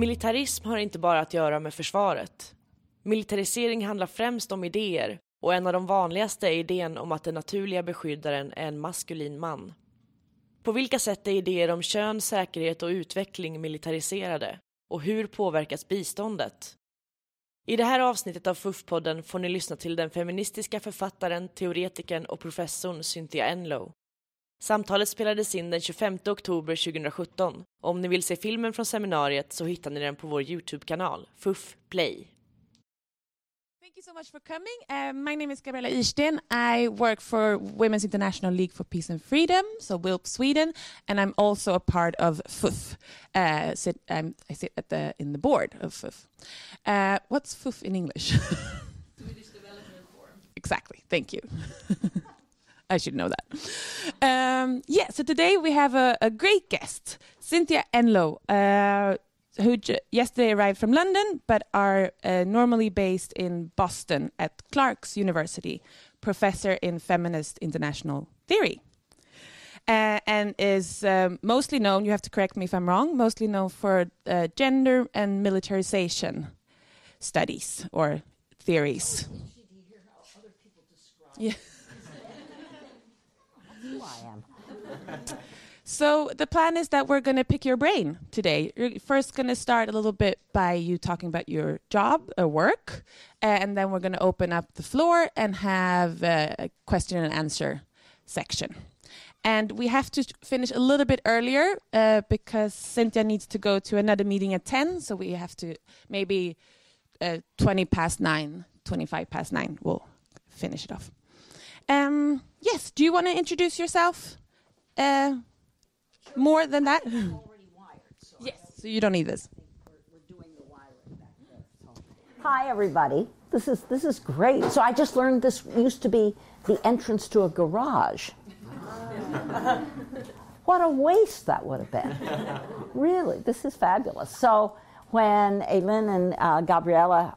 Militarism har inte bara att göra med försvaret. Militarisering handlar främst om idéer och en av de vanligaste är idén om att den naturliga beskyddaren är en maskulin man. På vilka sätt är idéer om kön, säkerhet och utveckling militariserade? Och hur påverkas biståndet? I det här avsnittet av FUF-podden får ni lyssna till den feministiska författaren, teoretikern och professorn Cynthia Enlow. Samtalet spelades in den 25 oktober 2017. Om ni vill se filmen från seminariet så hittar ni den på vår Youtube-kanal, FUF Play. Thank you so much for coming. Uh, my name is Gabriella Irsten. I work for Women's International League for Peace and Freedom, so WILP Sweden, and I'm also a part of FUF. Uh, sit, um, I sit at the in the board of FUF. Uh, what's FUF in English? Swedish Development Forum. Exactly. Thank you. I should know that. Um, yeah, so today we have a, a great guest, Cynthia Enloe, uh, who j- yesterday arrived from London but are uh, normally based in Boston at Clark's University, professor in feminist international theory. Uh, and is um, mostly known, you have to correct me if I'm wrong, mostly known for uh, gender and militarization studies or theories. Yeah. I am. So the plan is that we're going to pick your brain today. You're first going to start a little bit by you talking about your job or work, and then we're going to open up the floor and have uh, a question and answer section. And we have to finish a little bit earlier uh, because Cynthia needs to go to another meeting at 10, so we have to maybe uh, 20 past 9, 25 past 9, we'll finish it off. Um, yes, do you want to introduce yourself? Uh, more than that? yes, so you don't need this. Hi, everybody. This is this is great. So I just learned this used to be the entrance to a garage. what a waste that would have been. really, this is fabulous. So when Aileen and uh, Gabriella,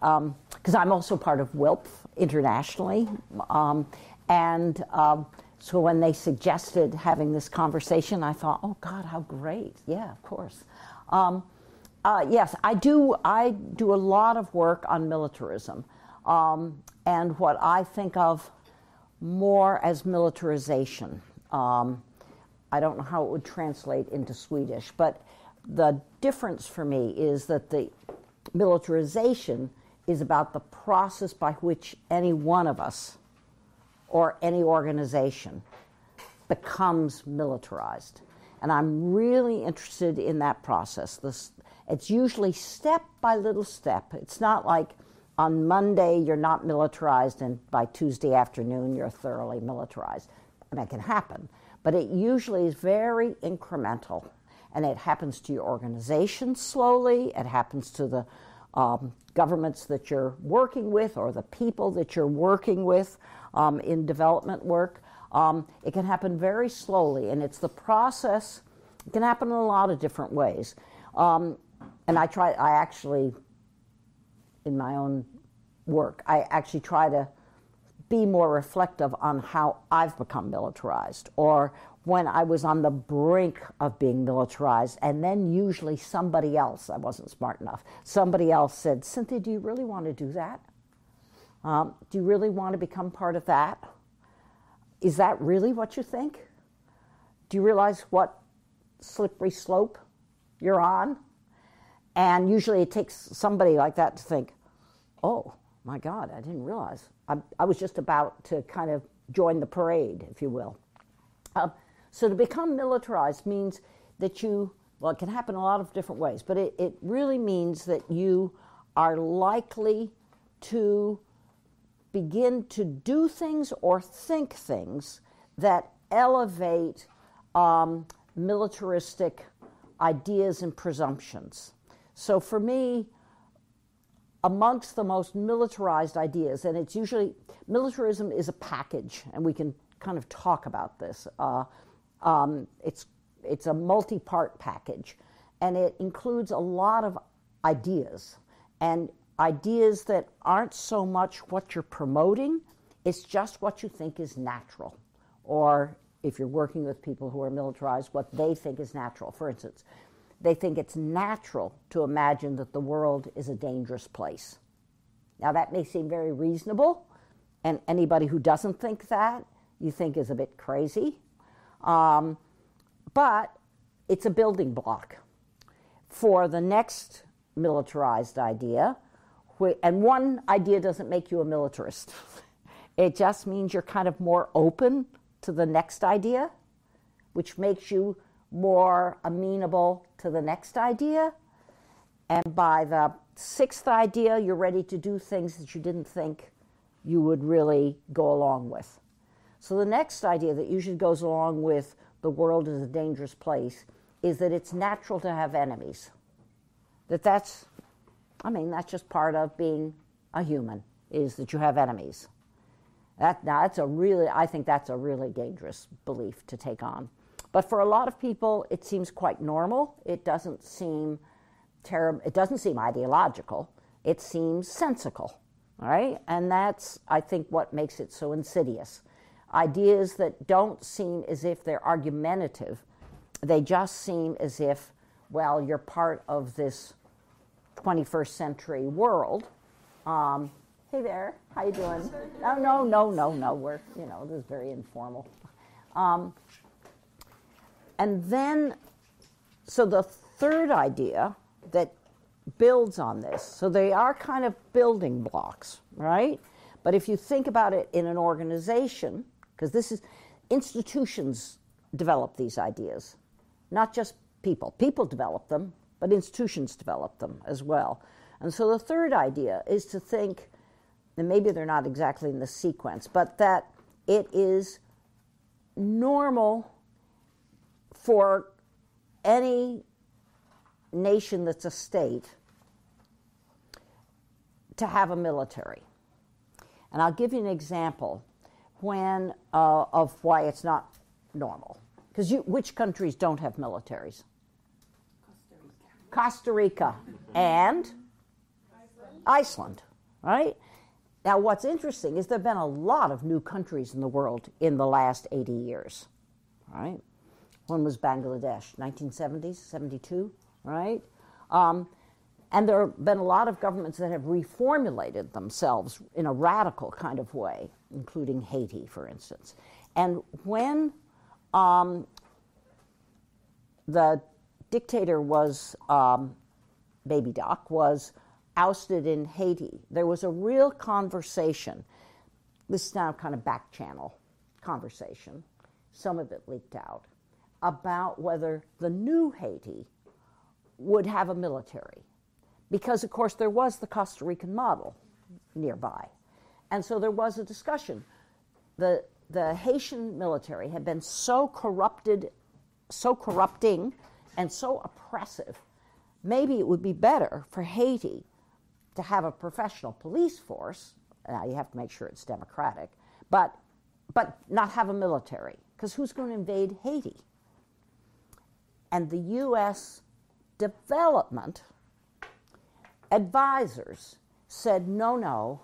because I'm also part of WILPF internationally, um, and um, so when they suggested having this conversation, I thought, oh God, how great! Yeah, of course. Um, uh, yes, I do. I do a lot of work on militarism, um, and what I think of more as militarization. Um, I don't know how it would translate into Swedish, but the difference for me is that the militarization is about the process by which any one of us or any organization becomes militarized. And I'm really interested in that process. This, it's usually step by little step. It's not like on Monday you're not militarized and by Tuesday afternoon you're thoroughly militarized. And that can happen. But it usually is very incremental. And it happens to your organization slowly, it happens to the um, governments that you're working with or the people that you're working with um, in development work. Um, it can happen very slowly, and it's the process. It can happen in a lot of different ways. Um, and I try. I actually, in my own work, I actually try to be more reflective on how I've become militarized, or when I was on the brink of being militarized, and then usually somebody else, I wasn't smart enough, somebody else said, Cynthia, do you really want to do that? Um, do you really want to become part of that? Is that really what you think? Do you realize what slippery slope you're on? And usually it takes somebody like that to think, oh my God, I didn't realize. I, I was just about to kind of join the parade, if you will. Um, so to become militarized means that you, well, it can happen a lot of different ways, but it, it really means that you are likely to begin to do things or think things that elevate um, militaristic ideas and presumptions. So for me, amongst the most militarized ideas, and it's usually militarism is a package, and we can kind of talk about this. Uh, um, it's it's a multi-part package, and it includes a lot of ideas and ideas that aren't so much what you're promoting; it's just what you think is natural, or if you're working with people who are militarized, what they think is natural. For instance, they think it's natural to imagine that the world is a dangerous place. Now, that may seem very reasonable, and anybody who doesn't think that you think is a bit crazy. Um, but it's a building block for the next militarized idea. And one idea doesn't make you a militarist, it just means you're kind of more open to the next idea, which makes you more amenable to the next idea. And by the sixth idea, you're ready to do things that you didn't think you would really go along with. So the next idea that usually goes along with the world is a dangerous place is that it's natural to have enemies. That that's, I mean, that's just part of being a human, is that you have enemies. That, that's a really, I think that's a really dangerous belief to take on. But for a lot of people, it seems quite normal. It doesn't seem terrible. It doesn't seem ideological. It seems sensical, all right? And that's, I think, what makes it so insidious. Ideas that don't seem as if they're argumentative, they just seem as if, well, you're part of this 21st century world. Um, hey there, how you doing? No, no, no, no, no. We're, you know, this is very informal. Um, and then, so the third idea that builds on this, so they are kind of building blocks, right? But if you think about it in an organization, because this is institutions develop these ideas, not just people. People develop them, but institutions develop them as well. And so the third idea is to think, and maybe they're not exactly in the sequence, but that it is normal for any nation that's a state to have a military. And I'll give you an example when uh, of why it's not normal. Because which countries don't have militaries? Costa Rica, and Iceland. Iceland, right? Now, what's interesting is there have been a lot of new countries in the world in the last 80 years, right? One was Bangladesh, 1970s, 72, right? Um, and there have been a lot of governments that have reformulated themselves in a radical kind of way, including Haiti, for instance. And when um, the dictator was, um, Baby Doc, was ousted in Haiti, there was a real conversation. This is now kind of back channel conversation. Some of it leaked out about whether the new Haiti would have a military. Because, of course, there was the Costa Rican model nearby. And so there was a discussion. The, the Haitian military had been so corrupted, so corrupting, and so oppressive. Maybe it would be better for Haiti to have a professional police force. Now, you have to make sure it's democratic, but, but not have a military. Because who's going to invade Haiti? and the U.S. development advisors said, no, no,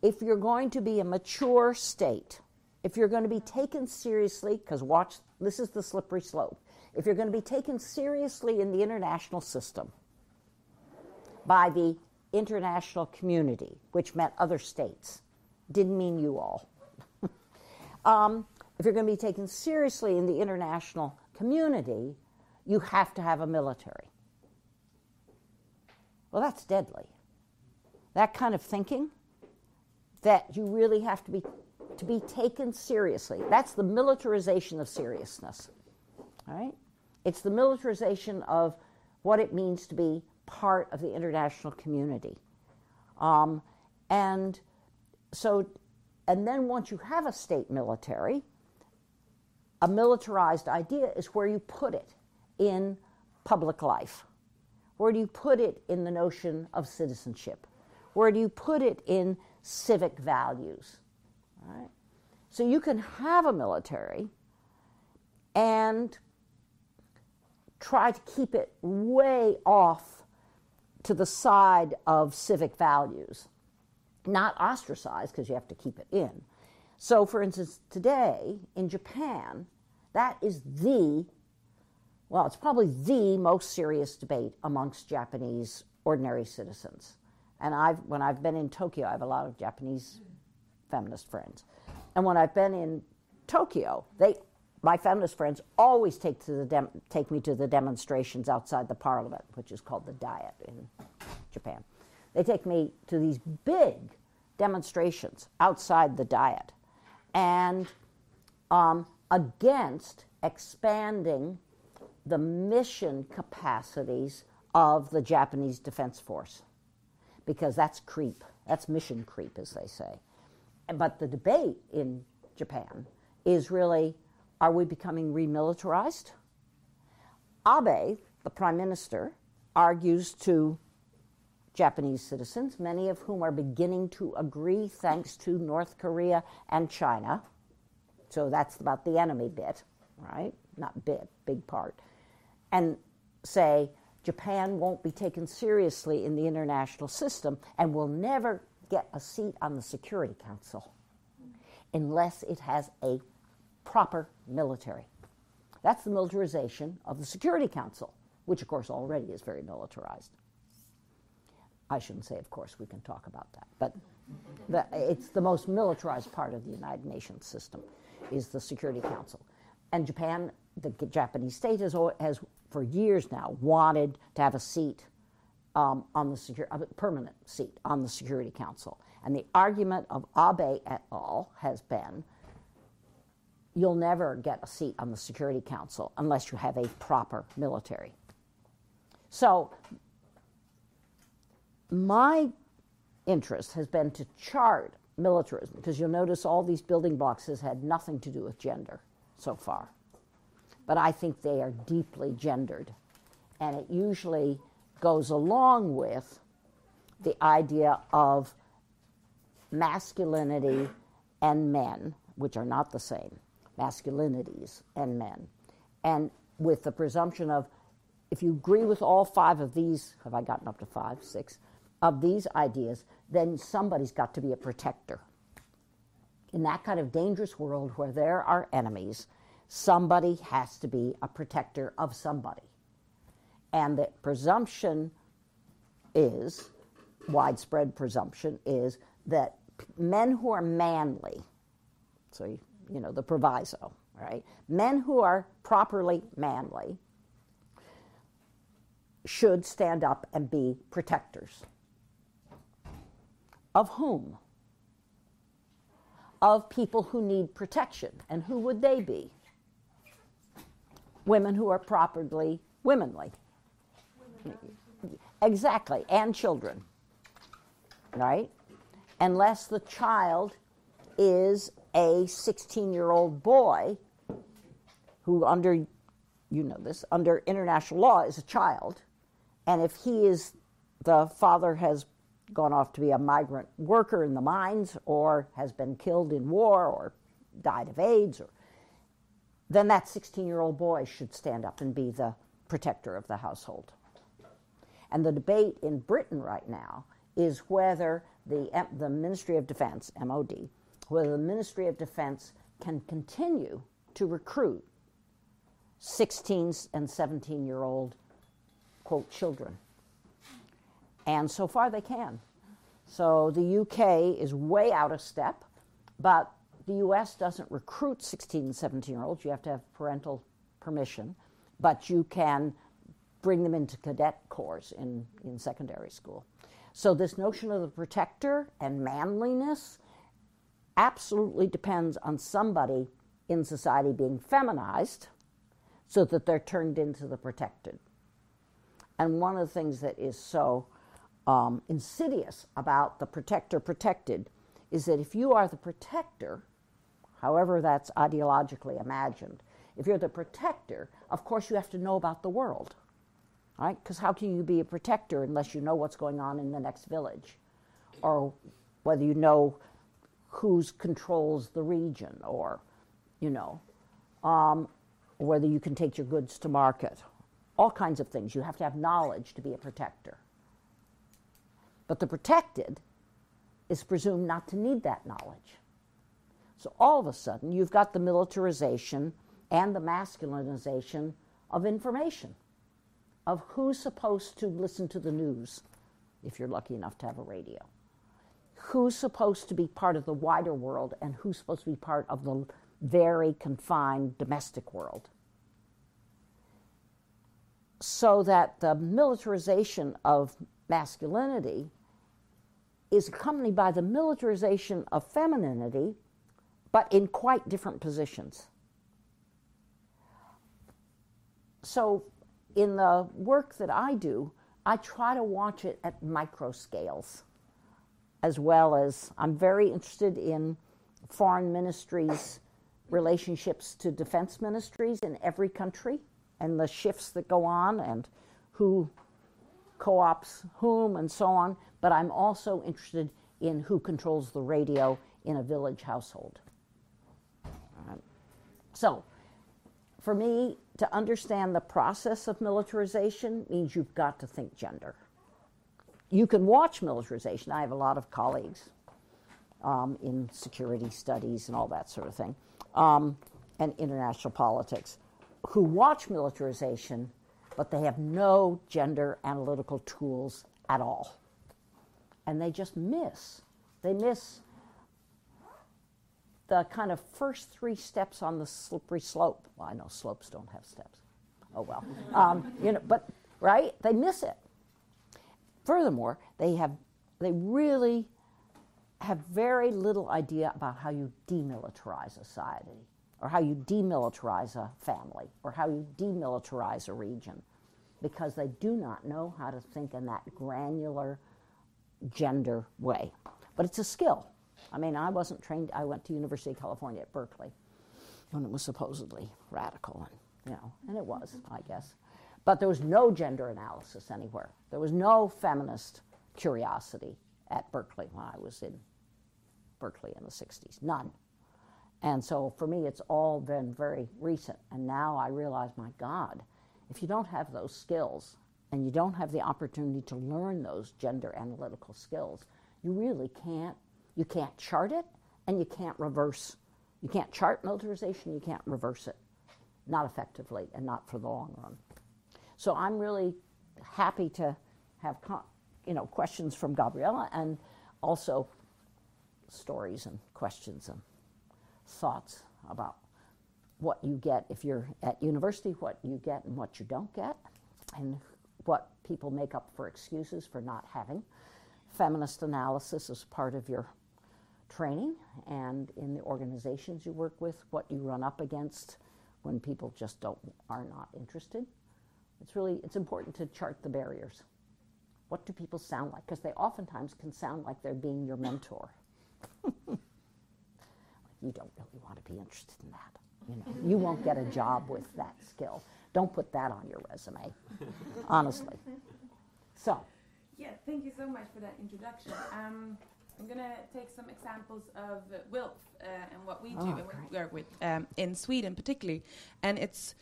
if you're going to be a mature state, if you're going to be taken seriously, because watch, this is the slippery slope. If you're going to be taken seriously in the international system by the international community, which meant other states, didn't mean you all. um, if you're going to be taken seriously in the international community, you have to have a military. Well, that's deadly. That kind of thinking that you really have to be to be taken seriously. That's the militarization of seriousness. All right? It's the militarization of what it means to be part of the international community. Um, and so, and then once you have a state military, a militarized idea is where you put it in public life? Where do you put it in the notion of citizenship? Where do you put it in civic values? Right? So you can have a military and try to keep it way off to the side of civic values, not ostracized because you have to keep it in. So, for instance, today in Japan, that is the well, it's probably the most serious debate amongst Japanese ordinary citizens. And I've, when I've been in Tokyo, I have a lot of Japanese feminist friends. And when I've been in Tokyo, they, my feminist friends always take, to the take me to the demonstrations outside the parliament, which is called the Diet in Japan. They take me to these big demonstrations outside the Diet and um, against expanding the mission capacities of the Japanese Defense Force because that's creep. That's mission creep, as they say. But the debate in Japan is really are we becoming remilitarized? Abe, the prime minister, argues to Japanese citizens, many of whom are beginning to agree thanks to North Korea and China. So that's about the enemy bit, right? Not bit, big part. And say Japan won't be taken seriously in the international system and will never get a seat on the Security Council unless it has a proper military. That's the militarization of the Security Council, which, of course, already is very militarized. I shouldn't say, of course, we can talk about that, but the, it's the most militarized part of the United Nations system is the Security Council. And Japan, the Japanese state has, has for years now wanted to have a seat um, on the a permanent seat on the Security Council. And the argument of Abe et al. has been you'll never get a seat on the Security Council unless you have a proper military. So, my interest has been to chart militarism because you'll notice all these building blocks has had nothing to do with gender so far. But I think they are deeply gendered. And it usually goes along with the idea of masculinity and men, which are not the same, masculinities and men. And with the presumption of if you agree with all five of these, have I gotten up to five, six, of these ideas, then somebody's got to be a protector. In that kind of dangerous world where there are enemies, somebody has to be a protector of somebody. And the presumption is, widespread presumption is, that men who are manly, so you know, the proviso, right? Men who are properly manly should stand up and be protectors. Of whom? Of people who need protection. And who would they be? Women who are properly womanly. Exactly, and children. Right? Unless the child is a 16 year old boy who, under, you know this, under international law is a child, and if he is, the father has gone off to be a migrant worker in the mines or has been killed in war or died of AIDS, or, then that 16 year old boy should stand up and be the protector of the household. And the debate in Britain right now is whether the, the Ministry of Defense, MOD, whether the Ministry of Defense can continue to recruit 16 and 17 year old, quote, children. And so far they can. So the UK is way out of step, but the US doesn't recruit 16 and 17 year olds. You have to have parental permission, but you can bring them into cadet corps in, in secondary school. So, this notion of the protector and manliness absolutely depends on somebody in society being feminized so that they're turned into the protected. And one of the things that is so um, insidious about the protector protected is that if you are the protector, however that's ideologically imagined, if you're the protector, of course you have to know about the world right? Because how can you be a protector unless you know what's going on in the next village, or whether you know who's controls the region, or you know, um, whether you can take your goods to market, all kinds of things. You have to have knowledge to be a protector. But the protected is presumed not to need that knowledge. So all of a sudden, you've got the militarization and the masculinization of information, of who's supposed to listen to the news, if you're lucky enough to have a radio, who's supposed to be part of the wider world, and who's supposed to be part of the very confined domestic world. So that the militarization of masculinity is accompanied by the militarization of femininity, but in quite different positions. So, in the work that I do, I try to watch it at micro scales, as well as I'm very interested in foreign ministries' relationships to defense ministries in every country and the shifts that go on and who co ops whom and so on. But I'm also interested in who controls the radio in a village household. So, for me, to understand the process of militarization means you've got to think gender. You can watch militarization. I have a lot of colleagues um, in security studies and all that sort of thing, um, and international politics, who watch militarization, but they have no gender analytical tools at all. And they just miss. They miss the kind of first three steps on the slippery slope. Well, I know slopes don't have steps. Oh well, um, you know, but right? They miss it. Furthermore, they have they really have very little idea about how you demilitarize society, or how you demilitarize a family, or how you demilitarize a region, because they do not know how to think in that granular gender way. But it's a skill. I mean, I wasn't trained, I went to University of California at Berkeley when it was supposedly radical, and, you know, and it was, I guess. But there was no gender analysis anywhere. There was no feminist curiosity at Berkeley when I was in Berkeley in the 60s. None. And so for me, it's all been very recent. And now I realize, my God, if you don't have those skills and you don't have the opportunity to learn those gender analytical skills, you really can't you can't chart it and you can't reverse. You can't chart militarization, you can't reverse it. Not effectively and not for the long run. So I'm really happy to have you know questions from Gabriella and also stories and questions and thoughts about what you get if you're at university, what you get and what you don't get, and what people make up for excuses for not having feminist analysis as part of your training and in the organizations you work with, what you run up against when people just don't are not interested. It's really it's important to chart the barriers. What do people sound like? Because they oftentimes can sound like they're being your mentor. you don't really want to be interested in that. You know, you won't get a job with that skill. Don't put that on your resume, honestly. So. Yeah, thank you so much for that introduction. Um, I'm going to take some examples of uh, WILPF uh, and what we do oh, and we work with um, in Sweden, particularly. And it's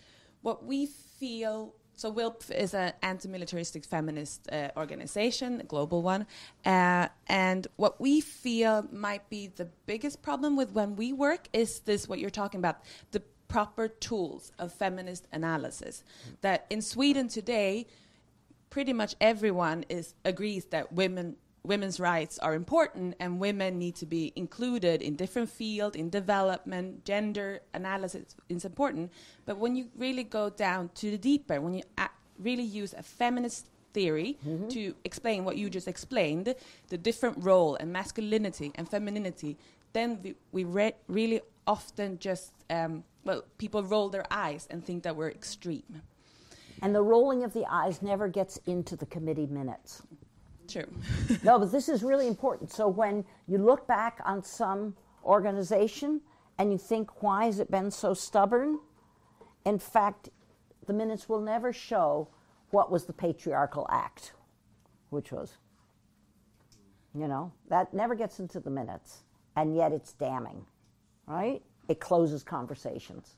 what we feel. So WILPF is an anti-militaristic feminist uh, organization, a global one, uh, and what we feel might be the biggest problem with when we work is this: what you're talking about, the proper tools of feminist analysis. That in Sweden today, pretty much everyone is agrees that women women's rights are important and women need to be included in different fields in development gender analysis is important. But when you really go down to the deeper when you really use a feminist theory mm-hmm. to explain what you just explained the different role and masculinity and femininity then we, we re- really often just um, well people roll their eyes and think that we're extreme. And the rolling of the eyes never gets into the committee minutes True. no, but this is really important. So when you look back on some organization and you think, why has it been so stubborn? In fact, the minutes will never show what was the patriarchal act, which was, you know, that never gets into the minutes, and yet it's damning, right? It closes conversations.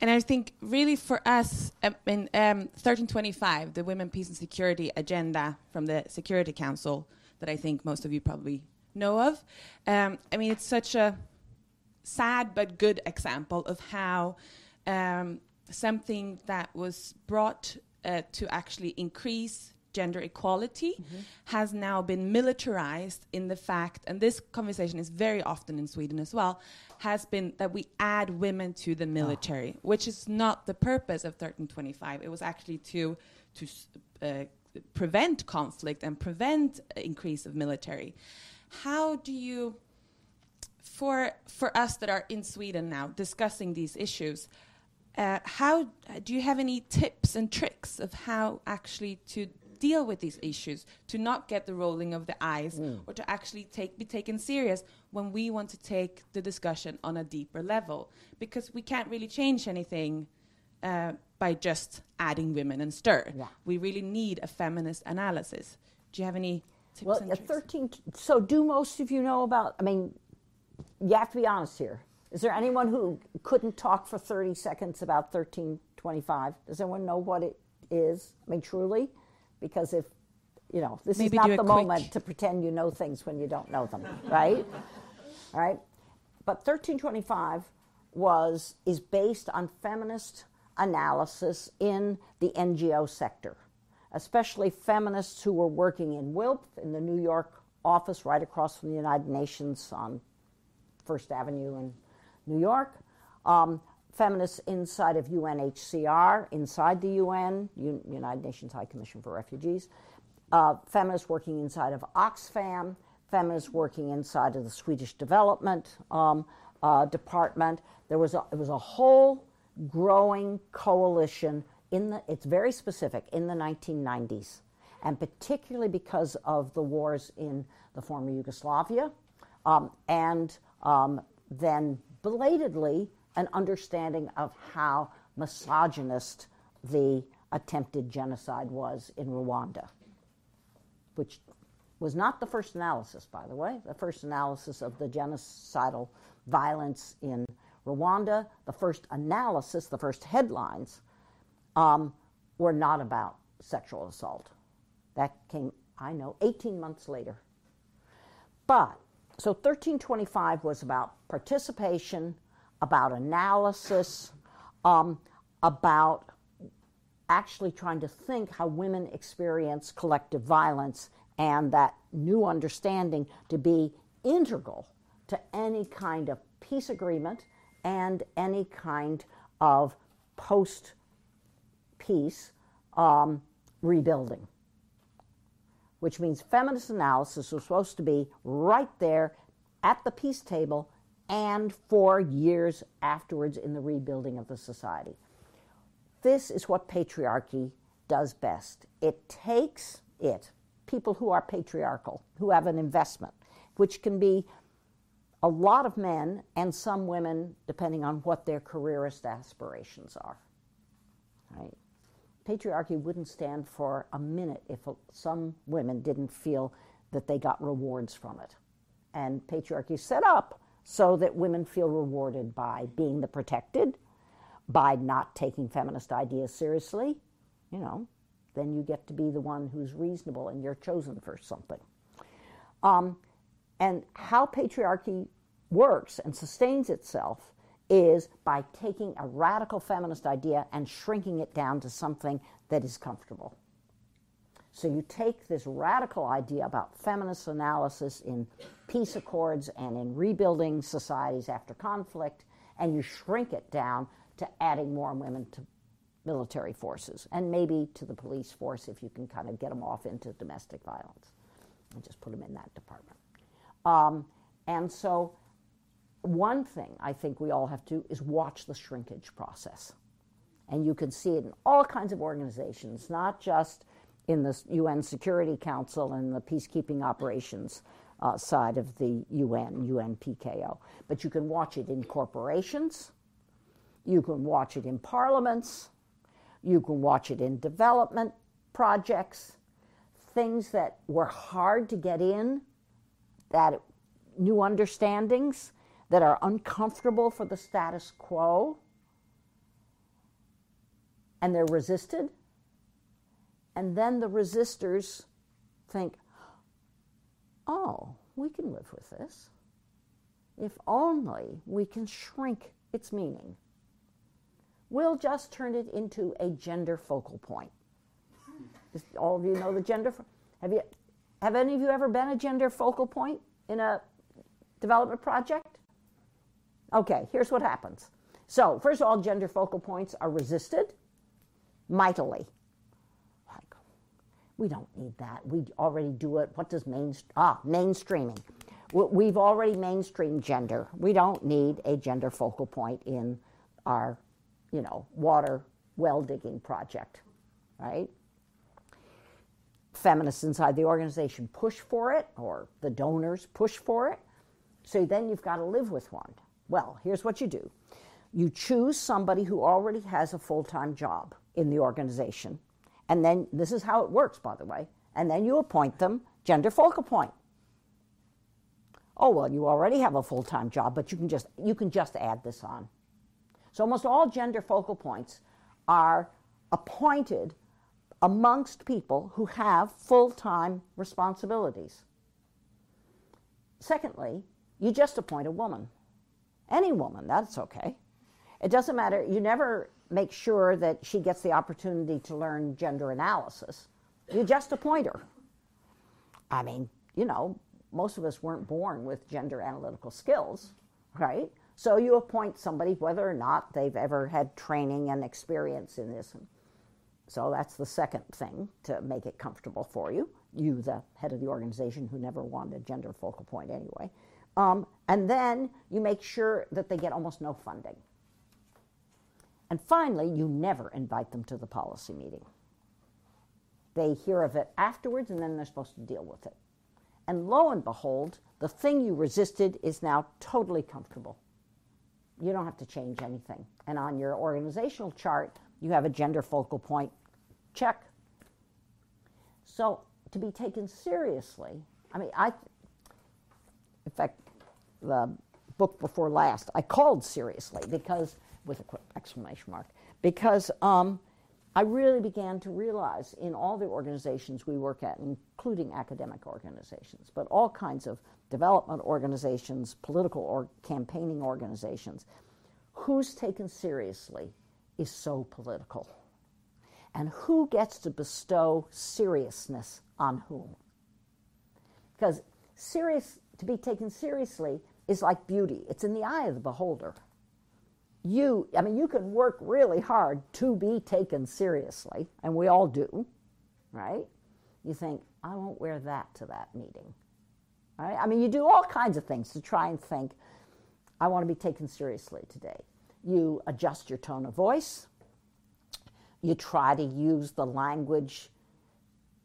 And I think really for us um, in um, 1325, the Women, Peace and Security agenda from the Security Council that I think most of you probably know of. Um, I mean, it's such a sad but good example of how um, something that was brought uh, to actually increase gender equality Mm-hmm. has now been militarized in the fact, and this conversation is very often in Sweden as well, has been that we add women to the military, which is not the purpose of 1325. It was actually to to uh, prevent conflict and prevent increase of military. How do you for for us that are in Sweden now discussing these issues, uh, how do you have any tips and tricks of how actually to deal with these issues, to not get the rolling of the eyes, or to actually take be taken serious when we want to take the discussion on a deeper level? Because we can't really change anything uh, by just adding women and stir. Yeah. We really need a feminist analysis. Do you have any tips Well, and tricks? 13, so do most of you know about, I mean, you have to be honest here. Is there anyone who couldn't talk for 30 seconds about 1325? Does anyone know what it is? I mean, truly? Because if, you know, this Maybe is not the quick- moment to pretend you know things when you don't know them, right? All right? But 1325 was, is based on feminist analysis in the NGO sector, especially feminists who were working in WILPF, in the New York office right across from the United Nations on First Avenue in New York. Um, feminists inside of UNHCR, inside the UN, United Nations High Commission for Refugees. Uh, feminists working inside of Oxfam. Feminists working inside of the Swedish Development um, uh, Department. There was a, it was a whole growing coalition in the. It's very specific in the 1990s, and particularly because of the wars in the former Yugoslavia um, and um, then belatedly an understanding of how misogynist the attempted genocide was in Rwanda, which was not the first analysis, by the way. The first analysis of the genocidal violence in Rwanda, the first analysis, the first headlines um, were not about sexual assault. That came, I know, 18 months later. But, so 1325 was about participation, about analysis, um, about actually trying to think how women experience collective violence and that new understanding to be integral to any kind of peace agreement and any kind of post peace um, rebuilding. Which means feminist analysis was supposed to be right there at the peace table and for years afterwards in the rebuilding of the society. This is what patriarchy does best. It takes it, people who are patriarchal, who have an investment, which can be a lot of men and some women, depending on what their careerist aspirations are. Right? patriarchy wouldn't stand for a minute if some women didn't feel that they got rewards from it. And patriarchy set up so that women feel rewarded by being the protected, by not taking feminist ideas seriously. You know, then you get to be the one who's reasonable and you're chosen for something. Um, and how patriarchy works and sustains itself is by taking a radical feminist idea and shrinking it down to something that is comfortable. So you take this radical idea about feminist analysis in peace accords and in rebuilding societies after conflict, and you shrink it down to adding more women to military forces and maybe to the police force if you can kind of get them off into domestic violence and just put them in that department. Um, and so one thing I think we all have to do is watch the shrinkage process. And you can see it in all kinds of organizations, not just in the UN Security Council and the peacekeeping operations uh, side of the UN, UNPKO, but you can watch it in corporations, you can watch it in parliaments, you can watch it in development projects, things that were hard to get in, that new understandings that are uncomfortable for the status quo. And they're resisted. And then the resistors think, oh, we can live with this. If only we can shrink its meaning. we'll just turn it into a gender focal point. Does all of you know the gender? Have you? Have any of you ever been a gender focal point in a development project? Okay, here's what happens. So, first of all, gender focal points are resisted mightily. We don't need that. We already do it. What does main ah mainstreaming? We've already mainstreamed gender. We don't need a gender focal point in our, you know, water well digging project, right? Feminists inside the organization push for it, or the donors push for it. So then you've got to live with one. Well, here's what you do you choose somebody who already has a full time job in the organization. And then this is how it works, by the way. And then you appoint them gender focal point. Oh well, you already have a full time job, but you can just you can just add this on. So almost all gender focal points are appointed amongst people who have full time responsibilities. Secondly, you just appoint a woman. Any woman, that's okay. It doesn't matter. You never make sure that she gets the opportunity to learn gender analysis. You just appoint her. I mean, you know, most of us weren't born with gender analytical skills, right? So you appoint somebody whether or not they've ever had training and experience in this. So that's the second thing to make it comfortable for you. You, the head of the organization who never wanted a gender focal point anyway. Um, and then you make sure that they get almost no funding. And finally, you never invite them to the policy meeting. They hear of it afterwards and then they're supposed to deal with it. And lo and behold, the thing you resisted is now totally comfortable. You don't have to change anything. And on your organizational chart, you have a gender focal point. Check. So, to be taken seriously, I mean, I, in fact, the book before last, I called seriously because with a quick exclamation mark, because um, I really began to realize in all the organizations we work at, including academic organizations, but all kinds of development organizations, political or campaigning organizations, who's taken seriously is so political. And who gets to bestow seriousness on whom? Because serious to be taken seriously is like beauty. It's in the eye of the beholder you, I mean, you can work really hard to be taken seriously, and we all do, right? You think, I won't wear that to that meeting, right? I mean, you do all kinds of things to try and think, I want to be taken seriously today. You adjust your tone of voice. You try to use the language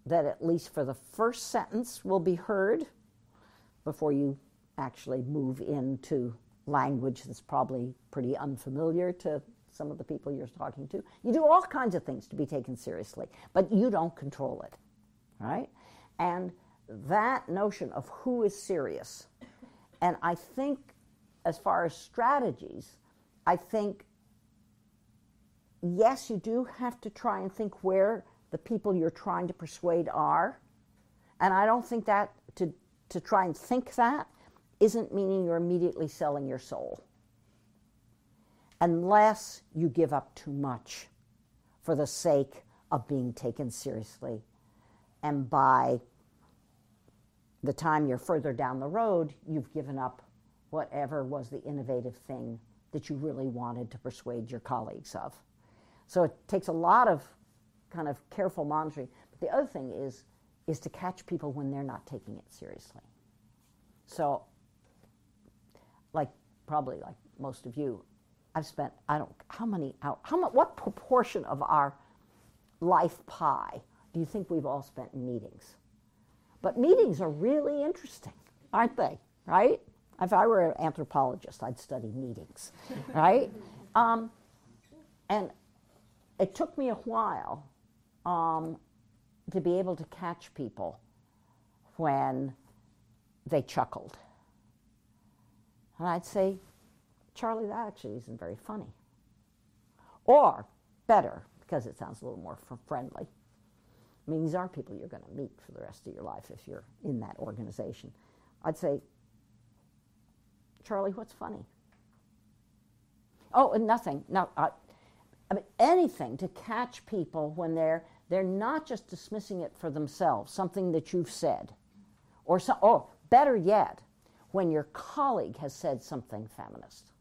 that, at least for the first sentence, will be heard before you actually move into language that's probably pretty unfamiliar to some of the people you're talking to. You do all kinds of things to be taken seriously, but you don't control it, right? And that notion of who is serious, and I think as far as strategies, I think yes, you do have to try and think where the people you're trying to persuade are. And I don't think that to, to try and think that isn't meaning you're immediately selling your soul. Unless you give up too much for the sake of being taken seriously. And by the time you're further down the road, you've given up whatever was the innovative thing that you really wanted to persuade your colleagues of. So it takes a lot of kind of careful monitoring. But the other thing is is to catch people when they're not taking it seriously. So like probably like most of you, I've spent I don't how many how much what proportion of our life pie do you think we've all spent in meetings? But meetings are really interesting, aren't they? Right? If I were an anthropologist, I'd study meetings, right? Um, and it took me a while um, to be able to catch people when they chuckled and I'd say, Charlie, that actually isn't very funny. Or, better, because it sounds a little more friendly. I mean, these are people you're going to meet for the rest of your life if you're in that organization. I'd say, Charlie, what's funny? Oh, and nothing. No, uh, I mean, anything to catch people when they're they're not just dismissing it for themselves, something that you've said, or so, or better yet, when your colleague has said something feminist,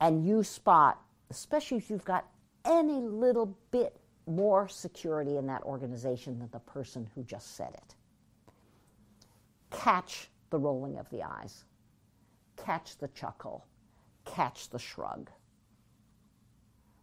and you spot, especially if you've got any little bit more security in that organization than the person who just said it. Catch the rolling of the eyes, catch the chuckle, catch the shrug.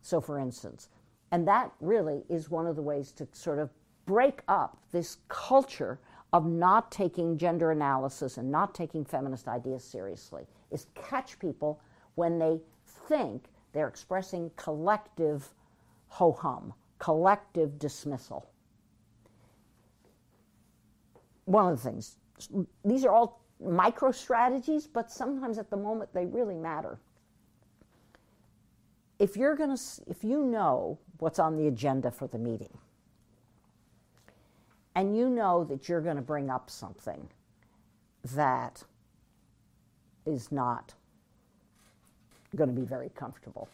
So, for instance, and that really is one of the ways to sort of break up this culture of not taking gender analysis and not taking feminist ideas seriously, is catch people when they think they're expressing collective ho hum, collective dismissal. One of the things, these are all micro strategies, but sometimes at the moment they really matter. If you're going to, if you know what's on the agenda for the meeting, and you know that you're going to bring up something that is not going to be very comfortable.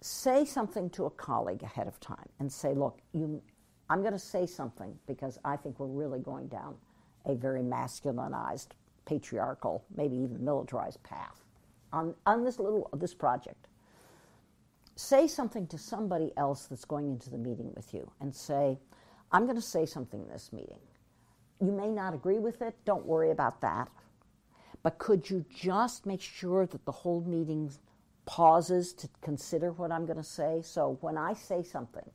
Say something to a colleague ahead of time and say, look, you, I'm going to say something because I think we're really going down a very masculinized, patriarchal, maybe even militarized path on, on this little this project. Say something to somebody else that's going into the meeting with you and say, I'm going to say something in this meeting. You may not agree with it, don't worry about that. But could you just make sure that the whole meeting pauses to consider what I'm going to say? So when I say something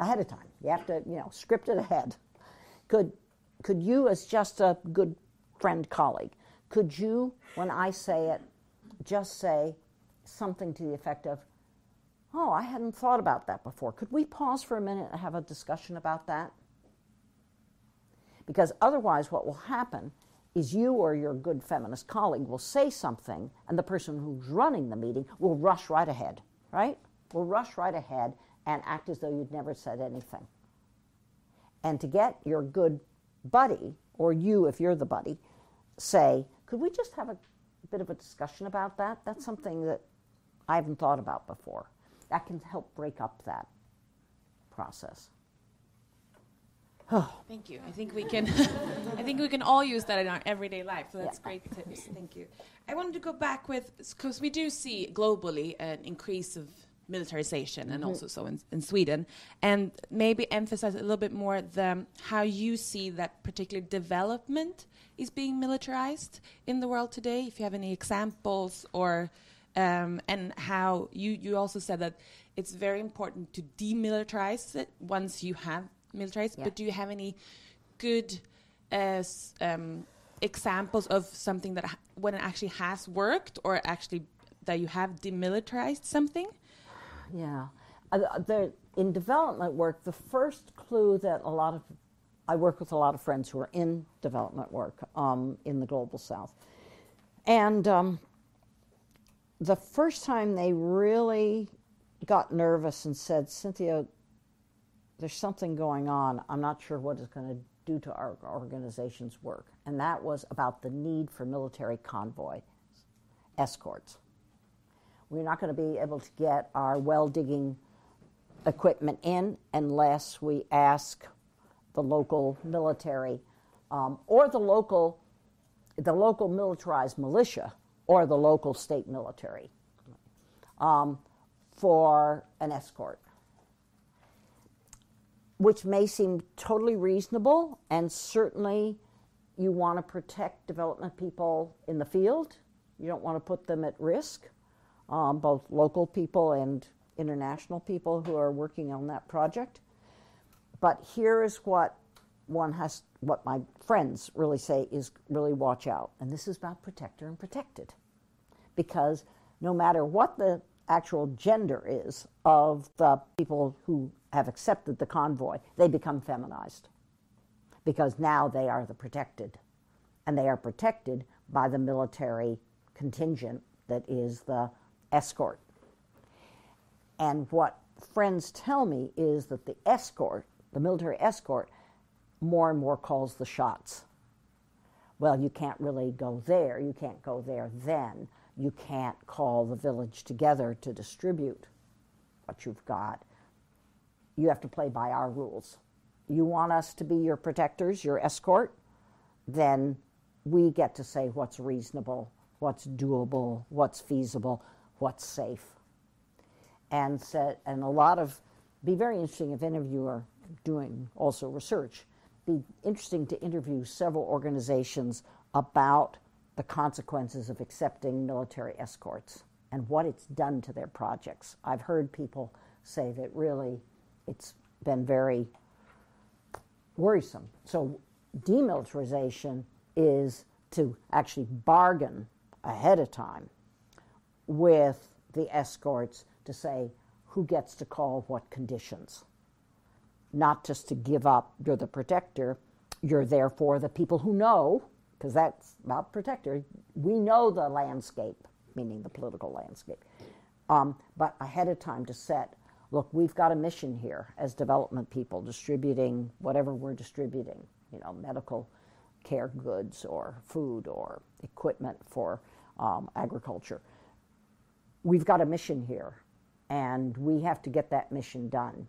ahead of time, you have to, you know, script it ahead. Could could you as just a good friend colleague, could you when I say it just say something to the effect of, "Oh, I hadn't thought about that before. Could we pause for a minute and have a discussion about that?" Because otherwise, what will happen is you or your good feminist colleague will say something, and the person who's running the meeting will rush right ahead, right? Will rush right ahead and act as though you'd never said anything. And to get your good buddy, or you if you're the buddy, say, could we just have a bit of a discussion about that? That's something that I haven't thought about before. That can help break up that process. Oh. Thank you. I think we can. I think we can all use that in our everyday life. So that's Yeah. great tips. Thank you. I wanted to go back with because we do see globally an increase of militarization, and mm-hmm. also so in, in Sweden, and maybe emphasize a little bit more the how you see that particular development is being militarized in the world today. If you have any examples or um, and how you you also said that it's very important to demilitarize it once you have militarized. Yeah. But do you have any good uh, um, examples of something that ha- when it actually has worked, or actually that you have demilitarized something? Yeah. Uh, the, in development work, the first clue that a lot of, I work with a lot of friends who are in development work um, in the global south. And um, the first time they really got nervous and said, Cynthia, there's something going on. I'm not sure what it's going to do to our organization's work. And that was about the need for military convoy escorts. We're not going to be able to get our well digging equipment in unless we ask the local military um, or the local, the local militarized militia or the local state military um, for an escort, which may seem totally reasonable and certainly you want to protect development people in the field. You don't want to put them at risk um, both local people and international people who are working on that project. But here is what one has, what my friends really say is really watch out. And this is about protector and protected. Because no matter what the actual gender is of the people who have accepted the convoy, they become feminized. Because now they are the protected. And they are protected by the military contingent that is the escort. And what friends tell me is that the escort, the military escort, more and more calls the shots. well, you can't really go there, you can't go there then, you can't call the village together to distribute what you've got. You have to play by our rules. You want us to be your protectors, your escort, then we get to say what's reasonable, what's doable, what's feasible, what's safe. And said, and a lot of, be very interesting if any of you are doing also research. Be interesting to interview several organizations about the consequences of accepting military escorts and what it's done to their projects. I've heard people say that really it's been very worrisome. So, demilitarization is to actually bargain ahead of time with the escorts to say who gets to call what conditions. Not just to give up, you're the protector, you're there for the people who know, because that's about protector. We know the landscape, meaning the political landscape. Um, but ahead of time to set, look, we've got a mission here as development people, distributing whatever we're distributing, you know, medical care goods or food or equipment for um, agriculture. We've got a mission here, and we have to get that mission done.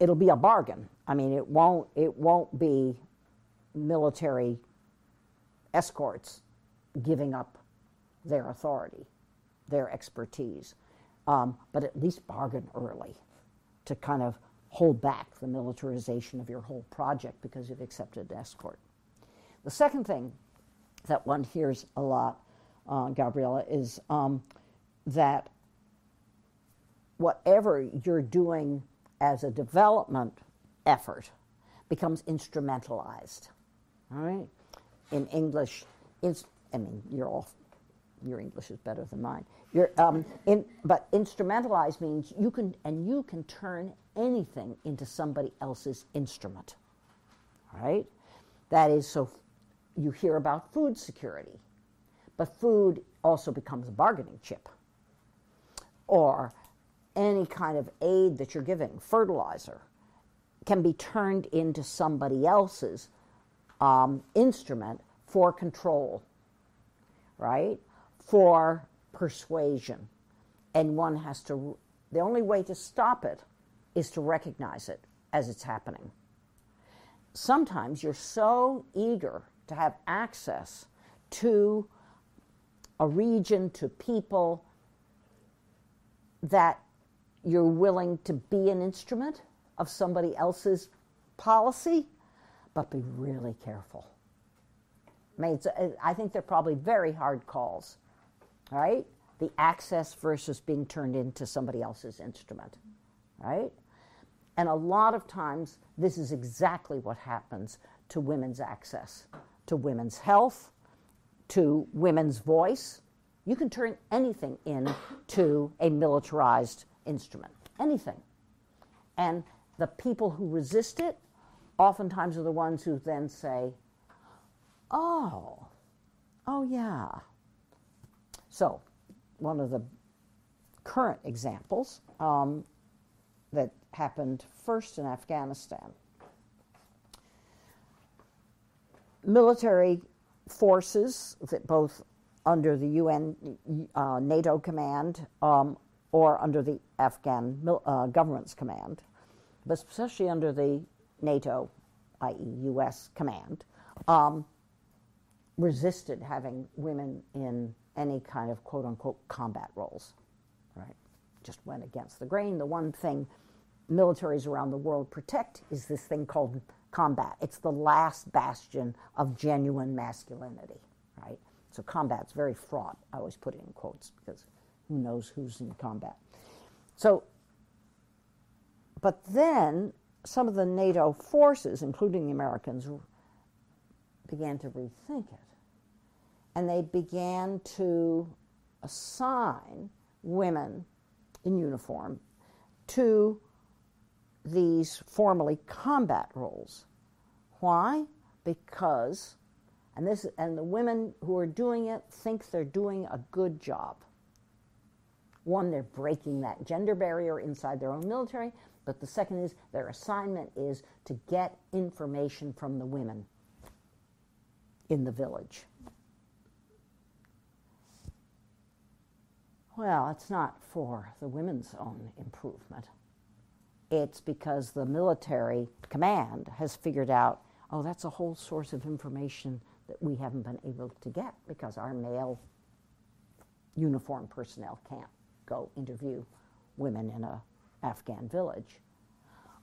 It'll be a bargain. I mean, it won't. It won't be military escorts giving up their authority, their expertise, um, but at least bargain early to kind of hold back the militarization of your whole project because you've accepted an escort. The second thing that one hears a lot, uh, Gabriella, is um, that whatever you're doing as a development effort becomes instrumentalized. All right? In English, it's, I mean, you're all, your English is better than mine. You're, um, in, but instrumentalized means you can, and you can turn anything into somebody else's instrument. All right? That is, so you hear about food security, but food also becomes a bargaining chip. Or any kind of aid that you're giving, fertilizer, can be turned into somebody else's um, instrument for control, right? For persuasion. And one has to, the only way to stop it is to recognize it as it's happening. Sometimes you're so eager to have access to a region, to people, that you're willing to be an instrument of somebody else's policy, but be really careful. I mean, uh, I think they're probably very hard calls, right? The access versus being turned into somebody else's instrument, right? And a lot of times, this is exactly what happens to women's access to women's health, to women's voice. You can turn anything into a militarized instrument, anything. And the people who resist it oftentimes are the ones who then say, oh, oh yeah. So, one of the current examples um, that happened first in Afghanistan military forces that both under the UN uh, NATO command um, or under the Afghan uh, government's command, but especially under the NATO, i.e., US command, um, resisted having women in any kind of quote unquote combat roles, right? Just went against the grain. The one thing militaries around the world protect is this thing called combat. It's the last bastion of genuine masculinity, right? So combat's very fraught. I always put it in quotes because who knows who's in combat. So, but then some of the NATO forces, including the Americans, began to rethink it. And they began to assign women in uniform to these formally combat roles. Why? Because, and this, and the women who are doing it think they're doing a good job. One, they're breaking that gender barrier inside their own military, but the second is their assignment is to get information from the women. in the village? Well, it's not for the women's own improvement. It's because the military command has figured out, oh, that's a whole source of information that we haven't been able to get because our male uniformed personnel can't go interview women in a Afghan village.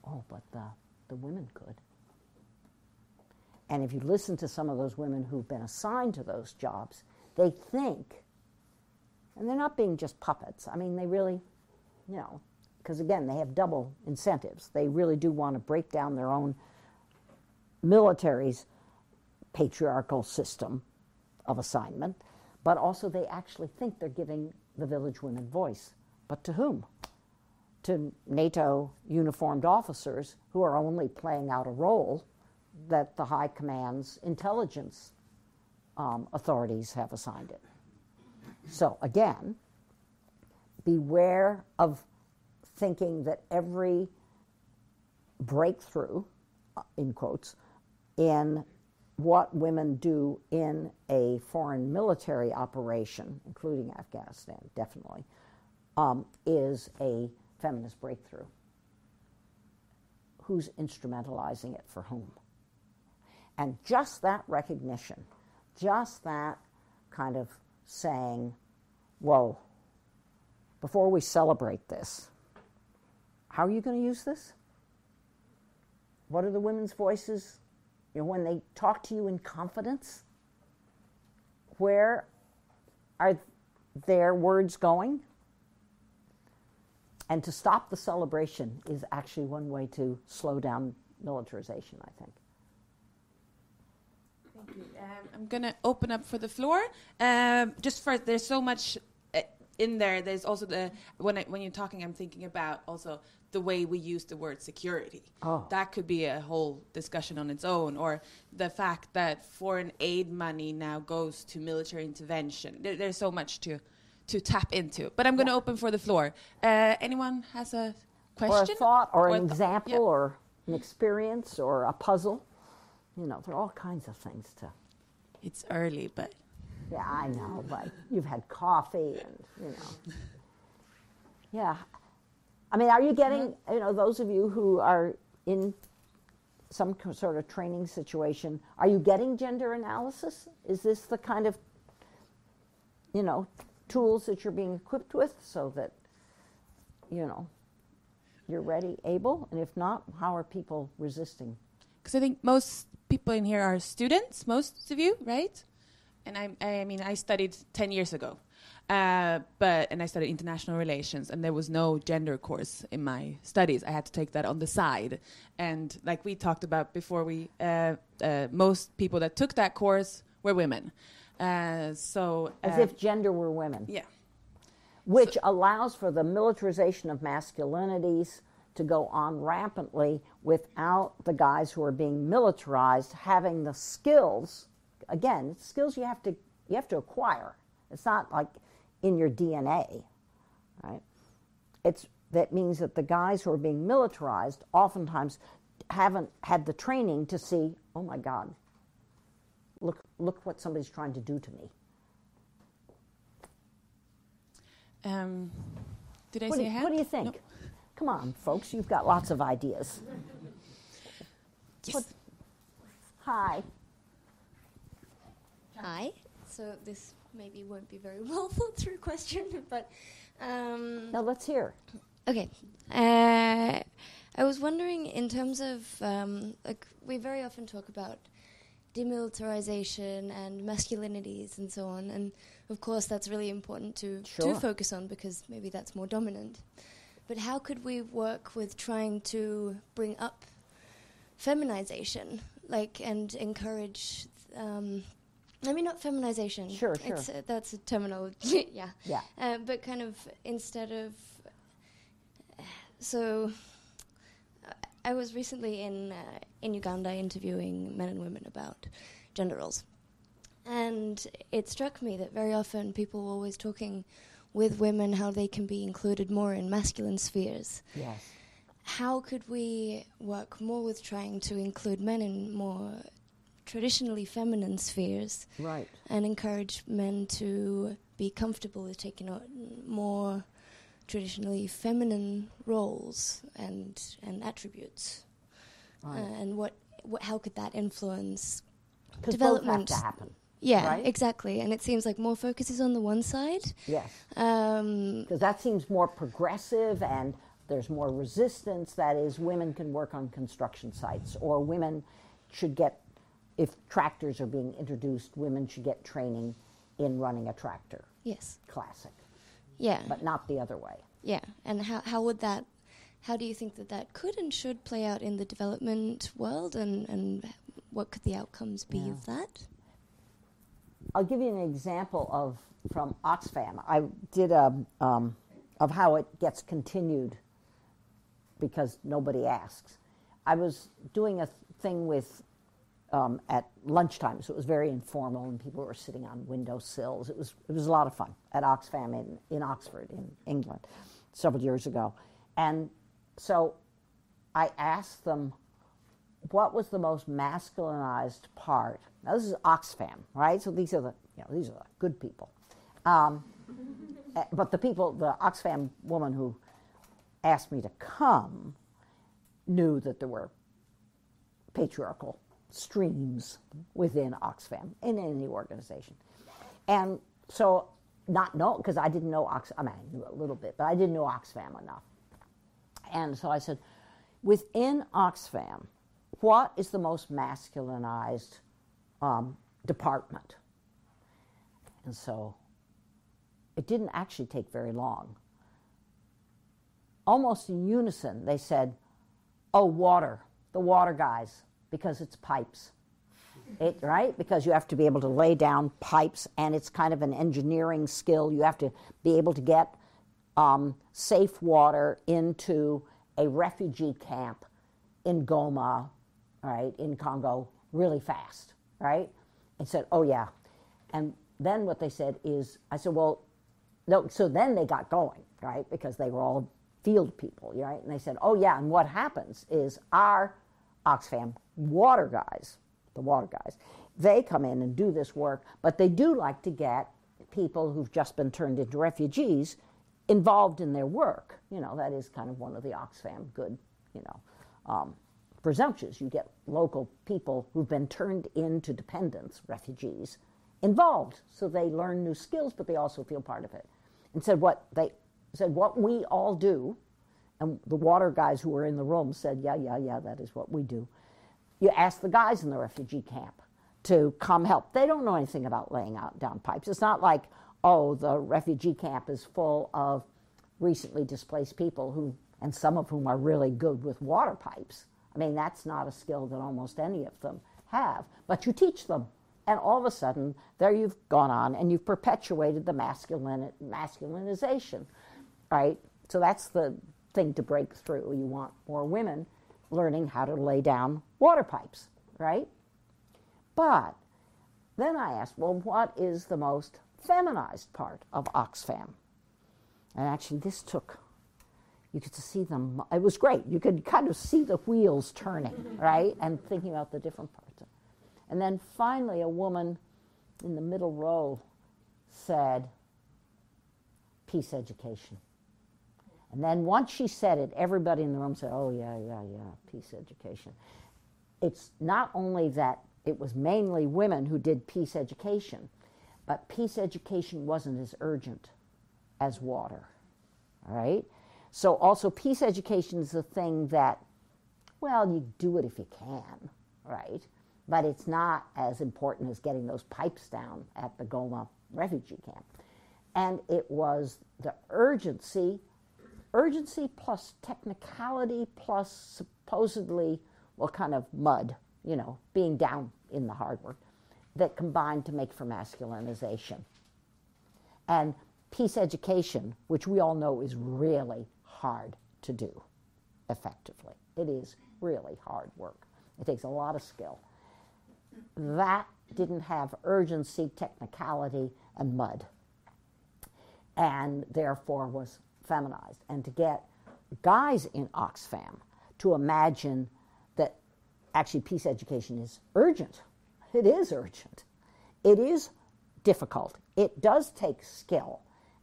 Oh, but the, the women could. And if you listen to some of those women who've been assigned to those jobs, they think, and they're not being just puppets. I mean, they really, you know, because again, they have double incentives. They really do want to break down their own military's patriarchal system of assignment, but also they actually think they're giving the village women voice. But to whom? To NATO uniformed officers who are only playing out a role that the high command's intelligence um, authorities have assigned it. So again, beware of thinking that every breakthrough, uh, in quotes, in what women do in a foreign military operation, including Afghanistan, definitely, um, is a feminist breakthrough. Who's instrumentalizing it for whom? And just that recognition, just that kind of saying, whoa, before we celebrate this, how are you going to use this? What are the women's voices? You know, when they talk to you in confidence, where are their words going? And to stop the celebration is actually one way to slow down militarization, I think. Thank you. Um, I'm going to open up for the floor. Um, just first, there's so much in there. There's also the when I, when you're talking, I'm thinking about also the way we use the word security. Oh. That could be a whole discussion on its own, or the fact that foreign aid money now goes to military intervention. There, there's so much to to tap into. But I'm going to open for the floor. Uh, anyone has a question Or a thought, or, Or an th- example, yeah. or an experience, or a puzzle. You know, there are all kinds of things to. It's early, but Yeah, I know, but you've had coffee and, you know. Yeah. I mean, are you getting, you know, those of you who are in some sort of training situation, are you getting gender analysis? Is this the kind of, you know, tools that you're being equipped with so that, you know, you're ready, able? And if not, how are people resisting? because I think most people in here are students, most of you, right? And I, I mean, I studied ten years ago, uh, but and I studied international relations, and there was no gender course in my studies. I had to take that on the side, and like we talked about before, we uh, uh, most people that took that course were women. Uh, so As uh, if gender were women. yeah, which allows for the militarization of masculinities to go on rampantly without the guys who are being militarized having the skills again it's skills you have to you have to acquire it's not like in your dna right it's that means that the guys who are being militarized oftentimes haven't had the training to see oh my god look look what somebody's trying to do to me um, did I What say do, you, what do you think? No. Come on, folks, you've got lots of ideas. Yes. What- Hi. Hi. So this maybe won't be very well thought through question, but um, Now let's hear. okay. Uh, I was wondering, in terms of um, like, we very often talk about demilitarization and masculinities and so on, and of course that's really important to Sure. to focus on because maybe that's more dominant. But how could we work with trying to bring up feminization, like, and encourage? Um, I mean, not feminization. Sure, sure. It's, uh, that's a terminology. yeah. Yeah. Uh, but kind of instead of so I was recently in uh, in Uganda interviewing men and women about gender roles, and it struck me that very often people were always talking with women how they can be included more in masculine spheres. Yes. How could we work more with trying to include men in more traditionally feminine spheres Right. and encourage men to be comfortable with taking on more traditionally feminine roles and and attributes. Right. Uh, and what, what how could that influence 'Cause both have development- to happen. yeah Right. exactly and it seems like more focus is on the one side Yes. um, Because that seems more progressive and there's more resistance. That is, women can work on construction sites, or women should get, if tractors are being introduced, women should get training in running a tractor. yes Classic. yeah But not the other way. yeah and how, how would that how do you think that that could and should play out in the development world and, and what could the outcomes be of that I'll give you an example of from Oxfam. I did a um, of how it gets continued because nobody asks. I was doing a thing with um, at lunchtime, so it was very informal, and people were sitting on window sills. It was it was a lot of fun at Oxfam in, in Oxford, in England, several years ago, and so I asked them what was the most masculinized part? Now this is Oxfam, right? So these are the you know these are the good people, um, eh, but the people, the Oxfam woman who asked me to come, knew that there were patriarchal streams within Oxfam in any organization, and so not know because I didn't know Oxfam, I mean, I knew a little bit, but I didn't know Oxfam enough. And so I said, within Oxfam, what is the most masculinized um, department? And so it didn't actually take very long. Almost in unison, they said, Oh, water, the water guys, because it's pipes. It, right? Because you have to be able to lay down pipes, and it's kind of an engineering skill. You have to be able to get um, safe water into a refugee camp in Goma, right, in Congo, really fast, right? And said, oh, yeah. And then what they said is, I said, well, no, so then they got going, right, because they were all field people, right? And they said, oh, yeah, and what happens is our Oxfam water guys, the water guys, they come in and do this work, but they do like to get people who've just been turned into refugees involved in their work. You know, that is kind of one of the Oxfam good, you know, um, presumptions. You get local people who've been turned into dependents, refugees, involved, so they learn new skills, but they also feel part of it. And said what they said what we all do, and the water guys who were in the room said, yeah, yeah, yeah, that is what we do. You ask the guys in the refugee camp to come help. They don't know anything about laying out down pipes. It's not like, oh, the refugee camp is full of recently displaced people who, and some of whom are really good with water pipes. I mean, that's not a skill that almost any of them have, but you teach them. And all of a sudden, there you've gone on and you've perpetuated the masculine, masculinization, right? So that's the thing to break through. You want more women learning how to lay down water pipes, right? But then I asked, well, what is the most feminized part of Oxfam? And actually, this took, you could see them, it was great. You could kind of see the wheels turning, right? And thinking about the different parts. And then finally, a woman in the middle row said, peace education. And then once she said it, everybody in the room said, oh, yeah, yeah, yeah, peace education. It's not only that it was mainly women who did peace education, but peace education wasn't as urgent as water. All right? So, also, peace education is a thing that, well, you do it if you can, right? But it's not as important as getting those pipes down at the Goma refugee camp. And it was the urgency, urgency plus technicality plus supposedly, well, kind of mud, you know, being down in the hard work, that combined to make for masculinization. And peace education, which we all know is really hard to do effectively. It is really hard work. It takes a lot of skill. That didn't have urgency, technicality, and mud, and therefore was feminized. And to get guys in Oxfam to imagine that actually peace education is urgent It is urgent. It is difficult. It does take skill,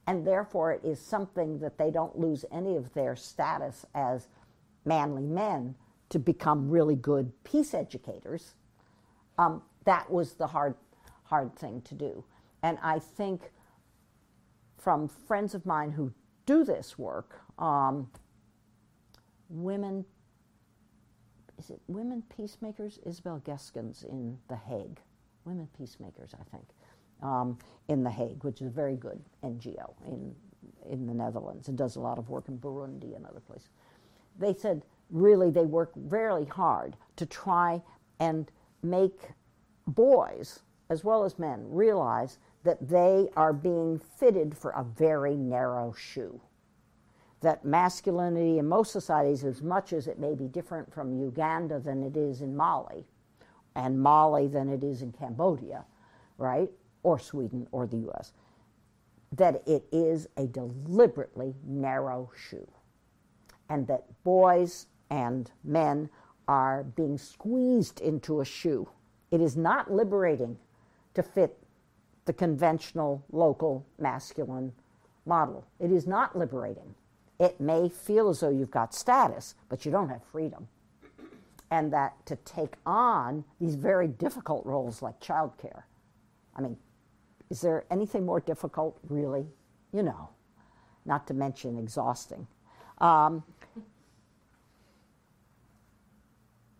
and therefore it is something that they don't lose any of their status as manly men to become really good peace educators. Um, that was the hard, hard thing to do. And I think from friends of mine who do this work, um, women, is it women peacemakers? Isabelle Geuskens in The Hague. Women peacemakers, I think, um, in The Hague, which is a very good NGO in, in the Netherlands and does a lot of work in Burundi and other places. They said really they work very hard to try and make boys as well as men realize that they are being fitted for a very narrow shoe. That masculinity in most societies, as much as it may be different from Uganda than it is in Mali, and Mali than it is in Cambodia, right, or Sweden or the US, that it is a deliberately narrow shoe. And that boys and men are being squeezed into a shoe. It is not liberating to fit the conventional local masculine model. It is not liberating. It may feel as though you've got status, but you don't have freedom. And that to take on these very difficult roles like childcare. I mean, is there anything more difficult, really? You know, not to mention exhausting. Um,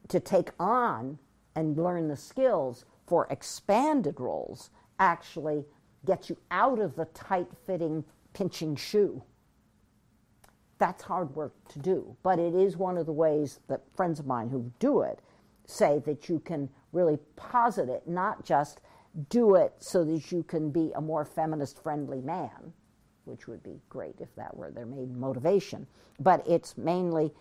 to take on and learn the skills for expanded roles actually gets you out of the tight fitting, pinching shoe. That's hard work to do, but it is one of the ways that friends of mine who do it say that you can really posit it, not just do it so that you can be a more feminist friendly man, which would be great if that were their main motivation, but it's mainly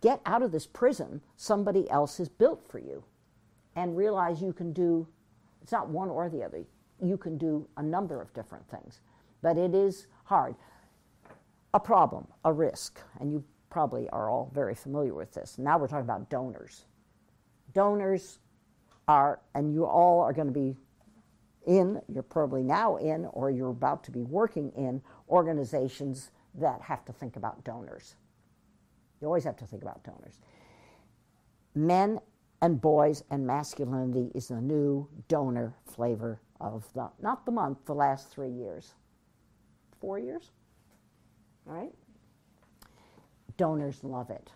get out of this prison somebody else has built for you and realize you can do it's not one or the other you can do a number of different things. But it is hard. A problem, a risk, and you probably are all very familiar with this. Now we're talking about donors. Donors are, and you all are going to be in, you're probably now in, or you're about to be working in organizations that have to think about donors. You always have to think about donors. Men and boys and masculinity is the new donor flavor of the, not the month, the last three years. Four years? All right? Donors love it.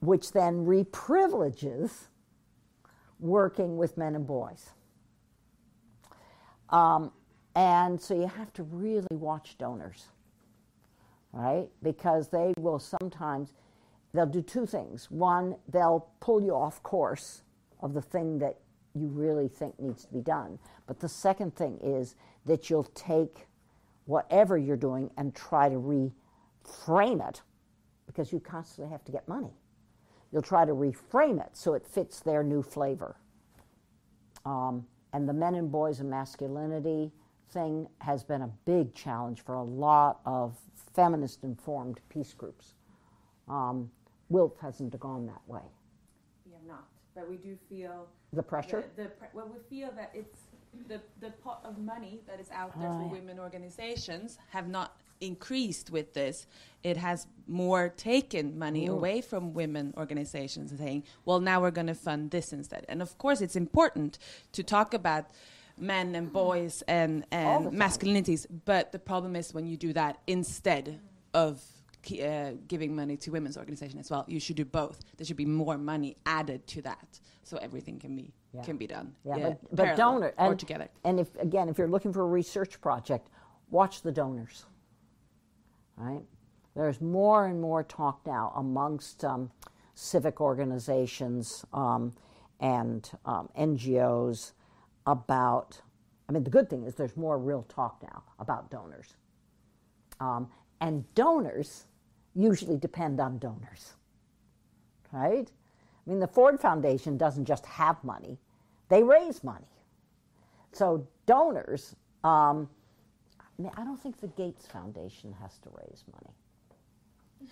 Which then reprivileges working with men and boys. Um, and so you have to really watch donors, right? Because they will sometimes, they'll do two things. One, they'll pull you off course of the thing that you really think needs to be done. But the second thing is that you'll take whatever you're doing and try to reframe it because you constantly have to get money. You'll try to reframe it so it fits their new flavor. Um, and the men and boys and masculinity thing has been a big challenge for a lot of feminist informed peace groups. Um, WILPF hasn't gone that way. But we do feel the pressure? The, the, well, we feel that it's the, the pot of money that is out there oh, for ah. women organizations have not increased with this. It has more taken money Ooh. away from women organizations and saying, well, now we're going to fund this instead. And of course, it's important to talk about men and boys and, and masculinities, but the problem is when you do that instead of uh, giving money to women's organizations as well. You should do both. There should be more money added to that, so everything can be yeah. can be done. Yeah, yeah but, but donor and, or together. And if again, if you're looking for a research project, watch the donors. Right, there's more and more talk now amongst um, civic organizations um, and um, NGOs about. I mean, the good thing is there's more real talk now about donors. Um, and donors usually depend on donors, right? I mean, the Ford Foundation doesn't just have money, they raise money. So donors, um, I, mean, I don't think the Gates Foundation has to raise money.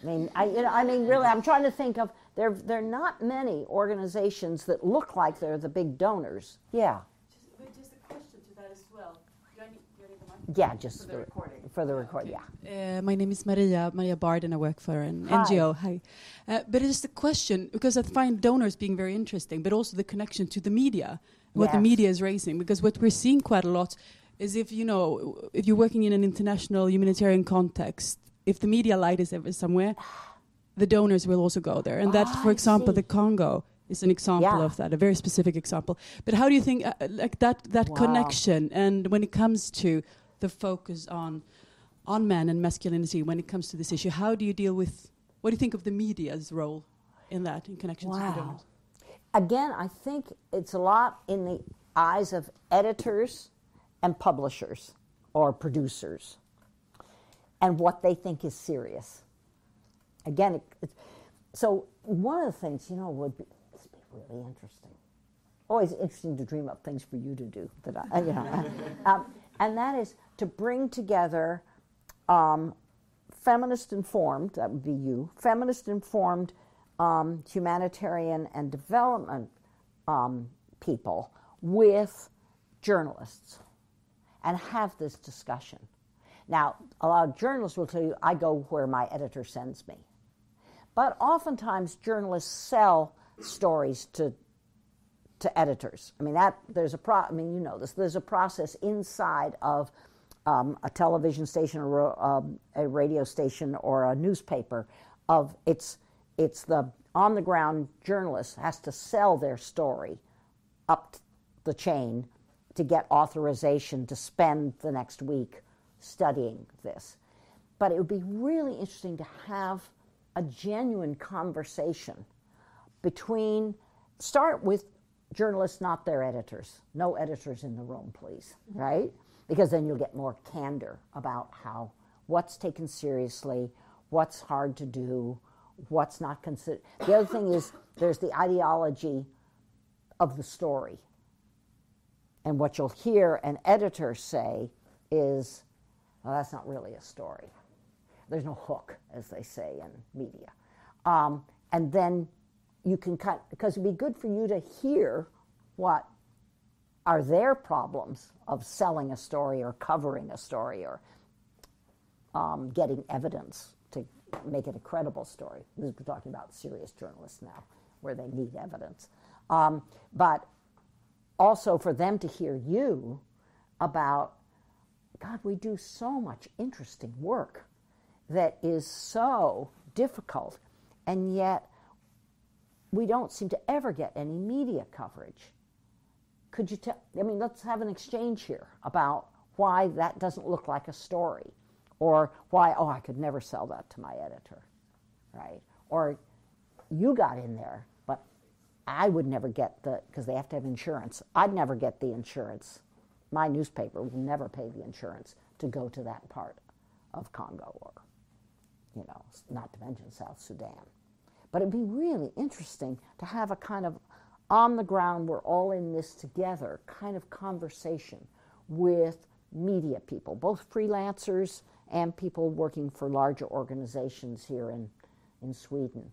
I mean, I, you know, I mean, really, I'm trying to think of there. There are not many organizations that look like they're the big donors. Yeah, Just, just a question to that as well. Do I need, do I need the mic? Yeah, just For the recording. For the record, yeah. Uh, my name is Maria, Maria Bard, and I work for an Hi. NGO. Hi. Uh, but it's a question, because I find donors being very interesting, but also the connection to the media, what the media is raising. Because what we're seeing quite a lot is if, you know, if you're working in an international humanitarian context, if the media light is ever somewhere, the donors will also go there. And that, Ah, for I example, see. the Congo is an example Yeah. of that, a very specific example. But how do you think, uh, like that, that Wow. connection, and when it comes to the focus on on men and masculinity when it comes to this issue. How do you deal with? What do you think of the media's role in that, in connection to the Wow. Again, I think it's a lot in the eyes of editors and publishers or producers and what they think is serious. Again, it, it, so one of the things, you know, would be, this would be really interesting. Always interesting to dream up things for you to do that I, you know, um, and that is to bring together um, feminist informed, that would be you, feminist informed um, humanitarian and development um, people with journalists and have this discussion. Now, a lot of journalists will tell you, I go where my editor sends me. But oftentimes, journalists sell stories to to editors. I mean that there's a pro. I mean you know this. There's a process inside of um, a television station or um, a radio station or a newspaper. Of it's it's the on the ground journalist has to sell their story up the chain to get authorization to spend the next week studying this. But it would be really interesting to have a genuine conversation between start with journalists not their editors. No editors in the room please right? Because then you'll get more candor about how what's taken seriously what's hard to do what's not considered the other thing is there's the ideology of the story. And what you'll hear an editor say is well that's not really a story. There's no hook, as they say in media. Um, and then you can cut, because it'd be good for you to hear what are their problems of selling a story or covering a story or um, getting evidence to make it a credible story. We're talking about serious journalists now, where they need evidence. Um, but also for them to hear you about, God, we do so much interesting work that is so difficult, and yet we don't seem to ever get any media coverage. Could you tell? I mean, let's have an exchange here about why that doesn't look like a story, or why, oh, I could never sell that to my editor, right? Or you got in there, but I would never get the, because they have to have insurance. I'd never get the insurance. My newspaper will never pay the insurance to go to that part of Congo or you know, not to mention South Sudan. But it'd be really interesting to have a kind of on the ground, we're all in this together kind of conversation with media people, both freelancers and people working for larger organizations here in, in Sweden.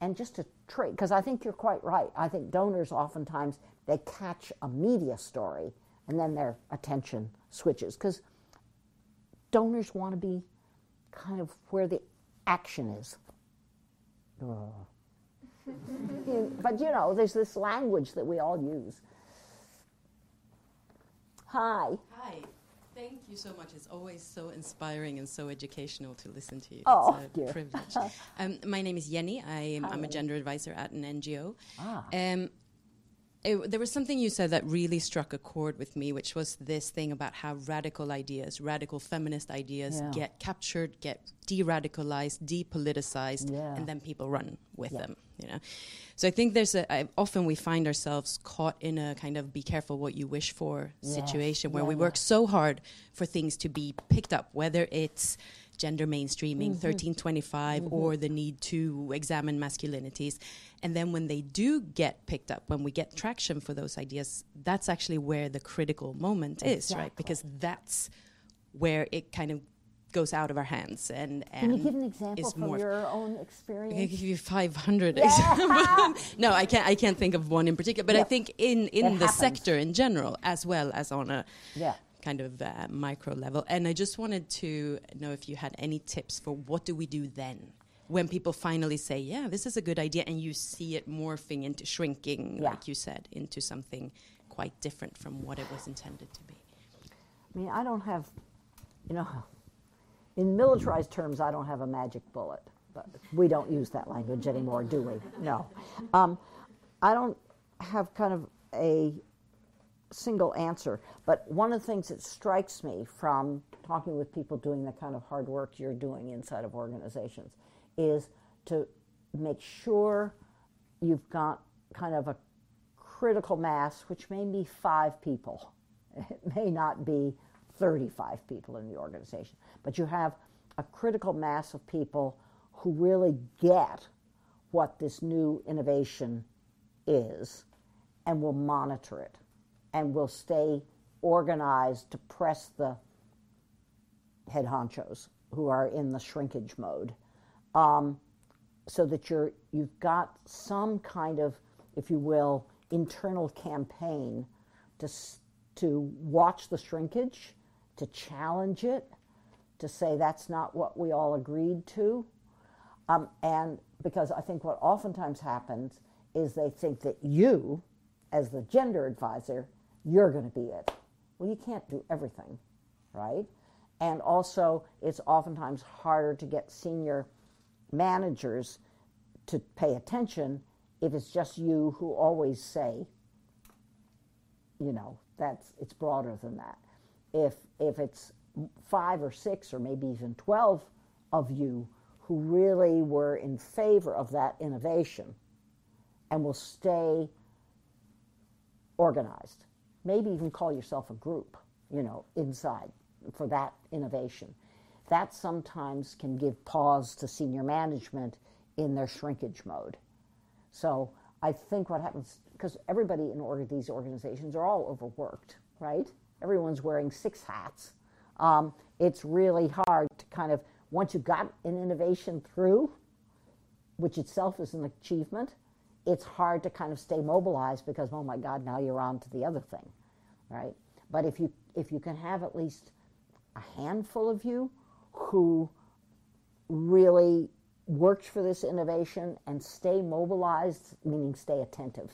And just to trade, because I think you're quite right. I think donors oftentimes they catch a media story and then their attention switches because donors want to be kind of where the action is. Ugh. but you know, there's this language that we all use. Hi. Hi. Thank you so much. It's always so inspiring and so educational to listen to you. Oh, it's a dear. privilege. um, my name is Jenny. I am, I'm a gender advisor at an NGO. Ah. Um, it, there was something you said that really struck a chord with me, which was this thing about how radical ideas, radical feminist ideas, Yeah. get captured, get de-radicalized, depoliticized, Yeah. and then people run with Yeah. them. You know, so I think there's a. I, often we find ourselves caught in a kind of "be careful what you wish for" Yes. situation where we work so hard for things to be picked up, whether it's gender mainstreaming, Mm-hmm. 1325, or the need to examine masculinities. And then when they do get picked up, when we get traction for those ideas, that's actually where the critical moment is, right? Because that's where it kind of goes out of our hands and, and Can you give an example from more your own experience? I can give you 500 examples. no, I can't. I can't think of one in particular. But I think in in the happens. sector in general, as well as on a Yeah. Kind of uh, micro level. And I just wanted to know if you had any tips for what do we do then when people finally say, "Yeah, this is a good idea," and you see it morphing into shrinking, Yeah. like you said, into something quite different from what it was intended to be. I mean, I don't have, you know, in militarized terms, I don't have a magic bullet. But we don't use that language anymore, do we? No. Um, I don't have kind of a single answer. But one of the things that strikes me from talking with people doing the kind of hard work you're doing inside of organizations is to make sure you've got kind of a critical mass, which may be five people. It may not be 35 people in the organization, but you have a critical mass of people who really get what this new innovation is and will monitor it and will stay organized to press the head honchos who are in the shrinkage mode. Um, so that you're you've got some kind of if you will internal campaign to to watch the shrinkage to challenge it to say that's not what we all agreed to. Um, and because I think what oftentimes happens is they think that you, as the gender advisor, you're going to be it. Well, you can't do everything, right? And also, it's oftentimes harder to get senior managers to pay attention if it's just you who always say, you know, that's it's broader than that. If if it's five or six or maybe even twelve of you who really were in favor of that innovation and will stay organized, maybe even call yourself a group, you know, inside for that innovation. That sometimes can give pause to senior management in their shrinkage mode. So I think what happens, because everybody in org- these organizations are all overworked, right? Everyone's wearing six hats. Um, it's really hard to kind of, once you've got an innovation through, which itself is an achievement, it's hard to kind of stay mobilized because, oh my God, now you're on to the other thing, right? But if you, if you can have at least a handful of you who really worked for this innovation and stay mobilized, meaning stay attentive.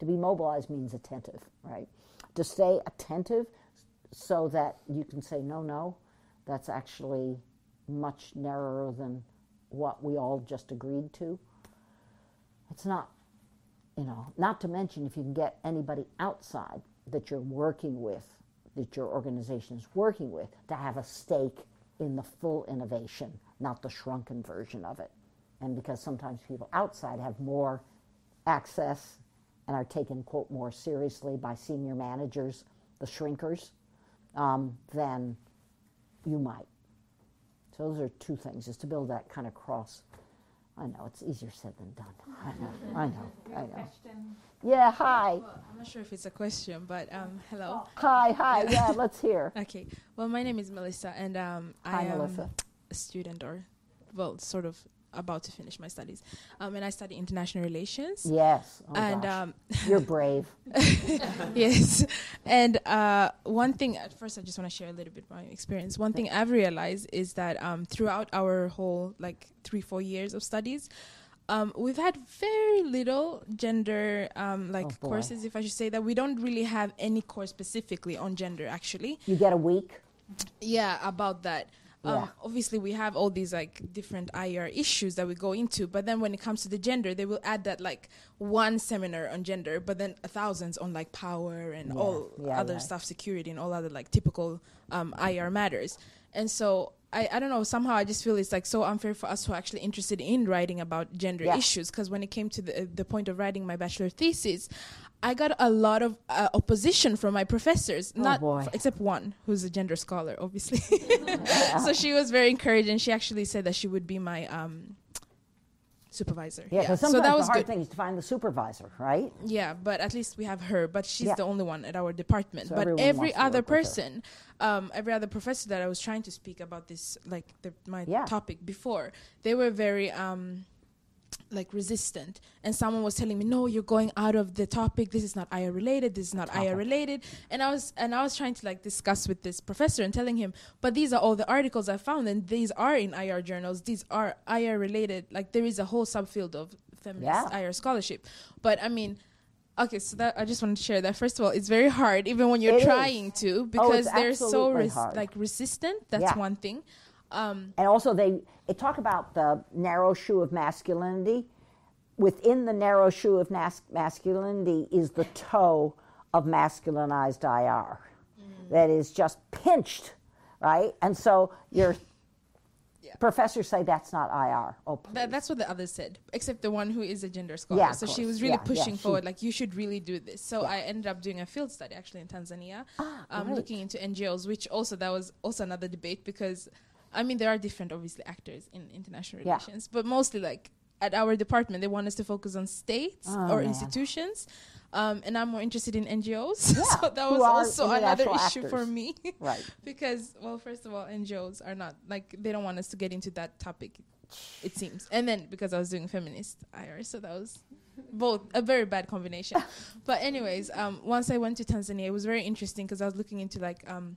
To be mobilized means attentive, right? To stay attentive so that you can say, no, no, that's actually much narrower than what we all just agreed to. It's not, you know, not to mention if you can get anybody outside that you're working with, that your organization is working with, to have a stake in the full innovation, not the shrunken version of it. And because sometimes people outside have more access and are taken, quote, more seriously by senior managers, the shrinkers, um, than you might. So those are two things, is to build that kind of cross. I know, it's easier said than done. I know, I know, I know. Yeah, hi. Well, I'm not sure if it's a question, but um, hello. Hi, hi, yeah, let's hear. Okay. Well, my name is Melissa, and um, Hi, I am Melissa. a student, or well, sort of about to finish my studies, um, and I study international relations. Yes. Oh, and um, You're brave. yes, and uh, one thing at first, I just want to share a little bit my experience. One thing I've realized is that um, throughout our whole like three four years of studies. Um, we've had very little gender um, like Oh, courses, if I should say that. We don't really have any course specifically on gender, actually. You get a week. Yeah, about that. Um, Yeah. Obviously, we have all these like different IR issues that we go into, but then when it comes to the gender, they will add that like one seminar on gender, but then thousands on like power and Yeah, all yeah, other stuff, security and all other like typical um, IR matters. And so I, I don't know, somehow I just feel it's like so unfair for us who are actually interested in writing about gender Yeah. issues. Because when it came to the, the point of writing my bachelor thesis, I got a lot of uh, opposition from my professors, Oh, not boy. except one who's a gender scholar, obviously. so she was very encouraging. she actually said that she would be my um, supervisor. Yeah, because so sometimes that was the hard good. thing is to find the supervisor, right? Yeah, but at least we have her. But she's Yeah. the only one at our department. So but every other work with her. person, um, every other professor that I was trying to speak about this, like the, my Yeah. topic before, they were very um, like resistant. And someone was telling me, "No, you're going out of the topic. This is not IR related. This is not IR related." And I was and I was trying to like discuss with this professor and telling him, "But these are all the articles I found, and these are in IR journals. These are IR related. Like there is a whole subfield of feminist Yeah. IR scholarship." But I mean. Okay, so that I just wanted to share that. First of all, it's very hard, even when you're It is. trying to, Oh, because it's they're so res- like resistant. That's Yeah. one thing. Um, And also, they, they talk about the narrow shoe of masculinity. Within the narrow shoe of nas- masculinity is the toe of masculinized IR that is just pinched, right? And so your professors say that's not IR. Oh. That, that's what the others said, except the one who is a gender scholar. Yeah, so she was really Yeah, yeah, pushing she- forward, like you should really do this. So I ended up doing a field study actually in Tanzania, um, Ah, great. looking into NGOs, which also that was also another debate because, I mean, there are different obviously actors in international Yeah. relations, but mostly like at our department they want us to focus on states Oh, or man. institutions. Um, and I'm more interested in NGOs, Yeah, so that who was also another issue for me. Right. because well first of all ngos are not like they don't want us to get into that topic it seems and then because i was doing feminist ir so that was both a very bad combination but anyways um, once i went to tanzania it was very interesting because i was looking into like um,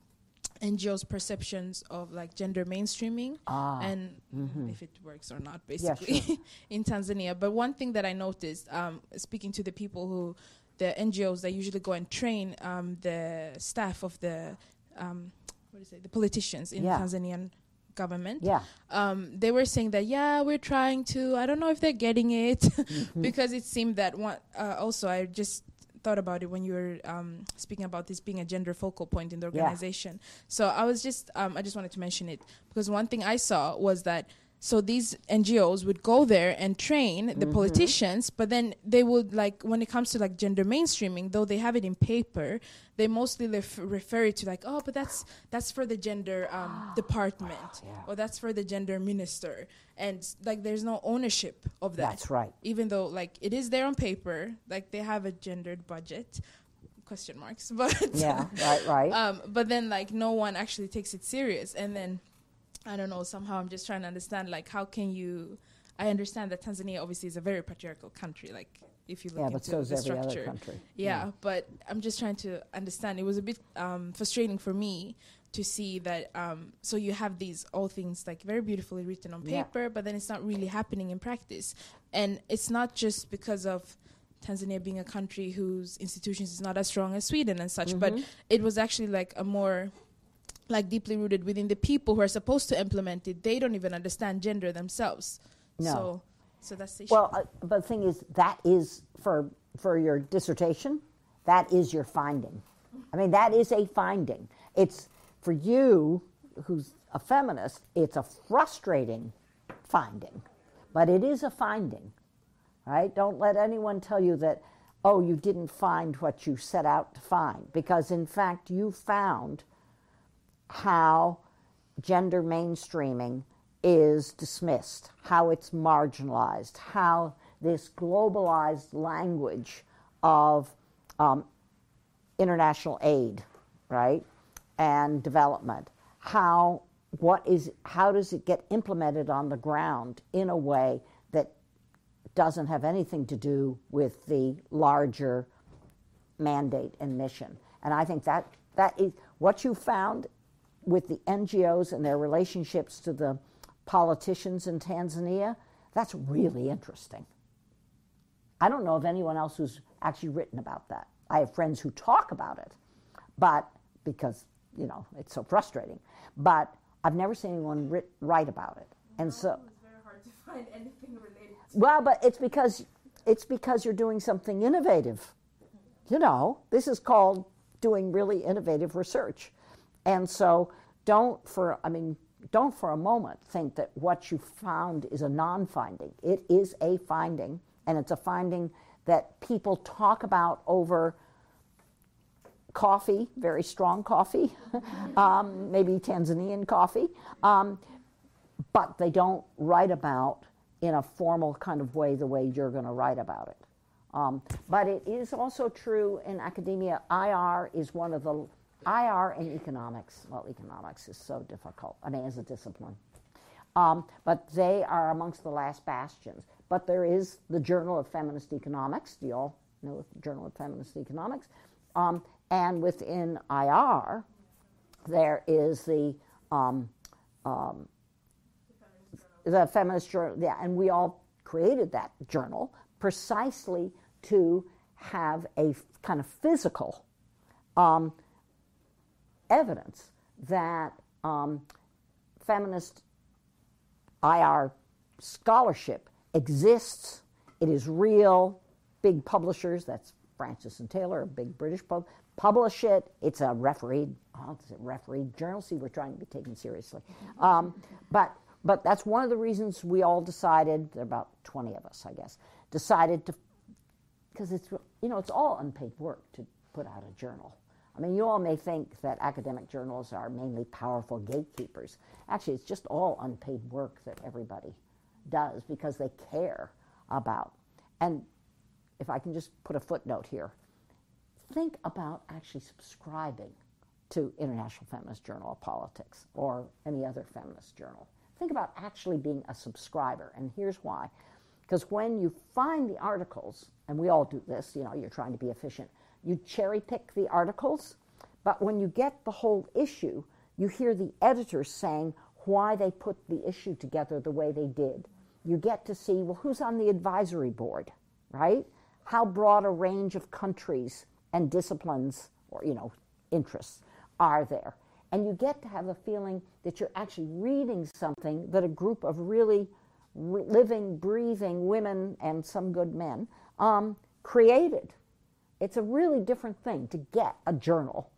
ngos perceptions of like gender mainstreaming Ah, and mhm. if it works or not Yeah, basically in tanzania but one thing that i noticed um, speaking to the people who the ngos that usually go and train um, the staff of the um, what is it the politicians in Yeah. tanzanian government Yeah. um, they were saying that yeah we're trying to i don't know if they're getting it Mm-hmm. because it seemed that one uh, also i just thought about it when you were um, speaking about this being a gender focal point in the Yeah. organization so i was just um, i just wanted to mention it because one thing i saw was that so these ngos would go there and train Mm-hmm. the politicians but then they would like when it comes to like gender mainstreaming though they have it in paper they mostly ref- refer it to like oh but that's that's for the gender um, department or that's for the gender minister and like there's no ownership of that That's right. even though like it is there on paper like they have a gendered budget question marks but Yeah, right, right. um, but then like no one actually takes it serious and then i don't know somehow i'm just trying to understand like how can you i understand that tanzania obviously is a very patriarchal country like if you look yeah, into but so is the every structure other country. yeah, but I'm just trying to understand. It was a bit um, frustrating for me to see that. Um, so you have these all things like very beautifully written on Yeah. paper, but then it's not really happening in practice. And it's not just because of Tanzania being a country whose institutions is not as strong as Sweden and such, but Mm-hmm. it was actually like a more like deeply rooted within the people who are supposed to implement it. They don't even understand gender themselves. No. So, so that's the issue. Well, uh, but the thing is, that is for for your dissertation. That is your finding. I mean, that is a finding. It's for you, who's a feminist. It's a frustrating finding, but it is a finding, right? Don't let anyone tell you that. Oh, you didn't find what you set out to find, because in fact, you found how gender mainstreaming is dismissed, how it's marginalized, how this globalized language of um, international aid, right, and development, how what is how does it get implemented on the ground in a way that doesn't have anything to do with the larger mandate and mission. And I think that that is what you found with the NGOs and their relationships to the politicians in Tanzania. That's really interesting. I don't know of anyone else who's actually written about that. I have friends who talk about it, but because you know it's so frustrating. But I've never seen anyone writ- write about it, and so it's very hard to find anything related. well, but it's because it's because you're doing something innovative. You know, this is called doing really innovative research. And so don't for I mean, don't for a moment think that what you found is a non-finding. It is a finding and it's a finding that people talk about over coffee, very strong coffee, um, maybe Tanzanian coffee, um, but they don't write about in a formal kind of way the way you're going to write about it. Um, but it is also true in academia. IR is one of the IR and economics. Well, economics is so difficult. I mean, as a discipline. Um, but they are amongst the last bastions. But there is the Journal of Feminist Economics. Do you all know the Journal of Feminist Economics? Um, and within IR, there is the um, um, the feminist journal. Yeah, and we all created that journal precisely to have a kind of physical um, evidence that um, feminist IR scholarship exists. It is real. Big publishers, that's Francis and Taylor, a big British pub, publish it. It's a refereed, oh, it's a refereed journal. See, we're trying to be taken seriously. Um, but, but that's one of the reasons we all decided, there are about 20 of us, I guess, decided to, because it's, you know, it's all unpaid work to put out a journal. I mean, you all may think that academic journals are mainly powerful gatekeepers. Actually, it's just all unpaid work that everybody does because they care about. And if I can just put a footnote here, think about actually subscribing to International Feminist Journal of Politics or any other feminist journal. Think about actually being a subscriber, and here's why. Because when you find the articles, and we all do this, you know, you're trying to be efficient, you cherry pick the articles, but when you get the whole issue, you hear the editors saying why they put the issue together the way they did. You get to see, well, who's on the advisory board, right? How broad a range of countries and disciplines or, you know, interests are there. And you get to have a feeling that you're actually reading something that a group of really living, breathing women and some good men um, created. It's a really different thing to get a journal.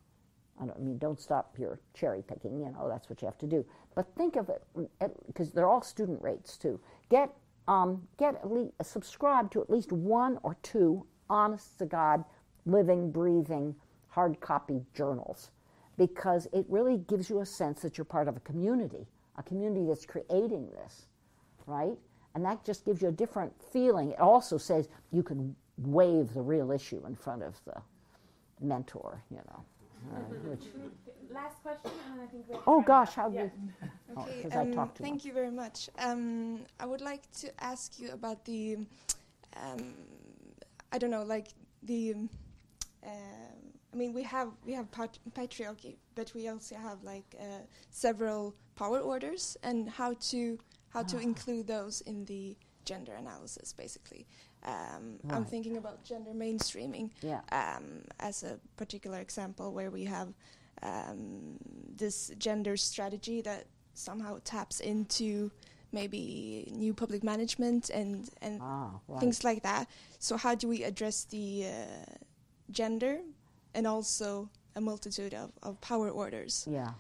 I, don't, I mean, don't stop your cherry picking, you know, that's what you have to do. But think of it, because they're all student rates too. Get, um, get at least, subscribe to at least one or two honest to God, living, breathing, hard copy journals because it really gives you a sense that you're part of a community, a community that's creating this, right? And that just gives you a different feeling. It also says you can wave the real issue in front of the mentor, you know. Uh, which, Last question, and I think we oh gosh, how do oh, Okay, 'cause I um, too thank much. you very much. Um, I would like to ask you about the, um, I don't know, like the, um, I mean, we have we have pat- patriarchy, but we also have like uh, several power orders, and how to how to Ah. include those in the gender analysis, basically. Um, I'm thinking about gender mainstreaming Yeah. um, as a particular example where we have um, this gender strategy that somehow taps into maybe new public management and and Ah, right. things like that. So how do we address the uh, gender and also a multitude of, of power orders? Yeah.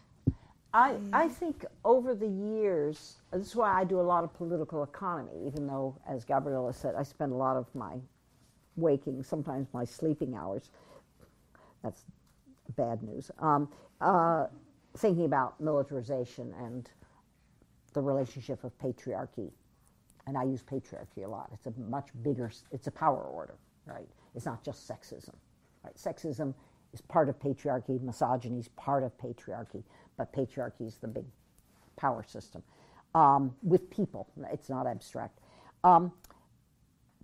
I, I think over the years, this is why I do a lot of political economy, even though, as Gabriella said, I spend a lot of my waking, sometimes my sleeping hours. That's bad news. Um, uh, thinking about militarization and the relationship of patriarchy. And I use patriarchy a lot. It's a much bigger, it's a power order, right? It's not just sexism, right? Sexism is part of patriarchy, misogyny is part of patriarchy, but patriarchy is the big power system um, with people. It's not abstract. Um,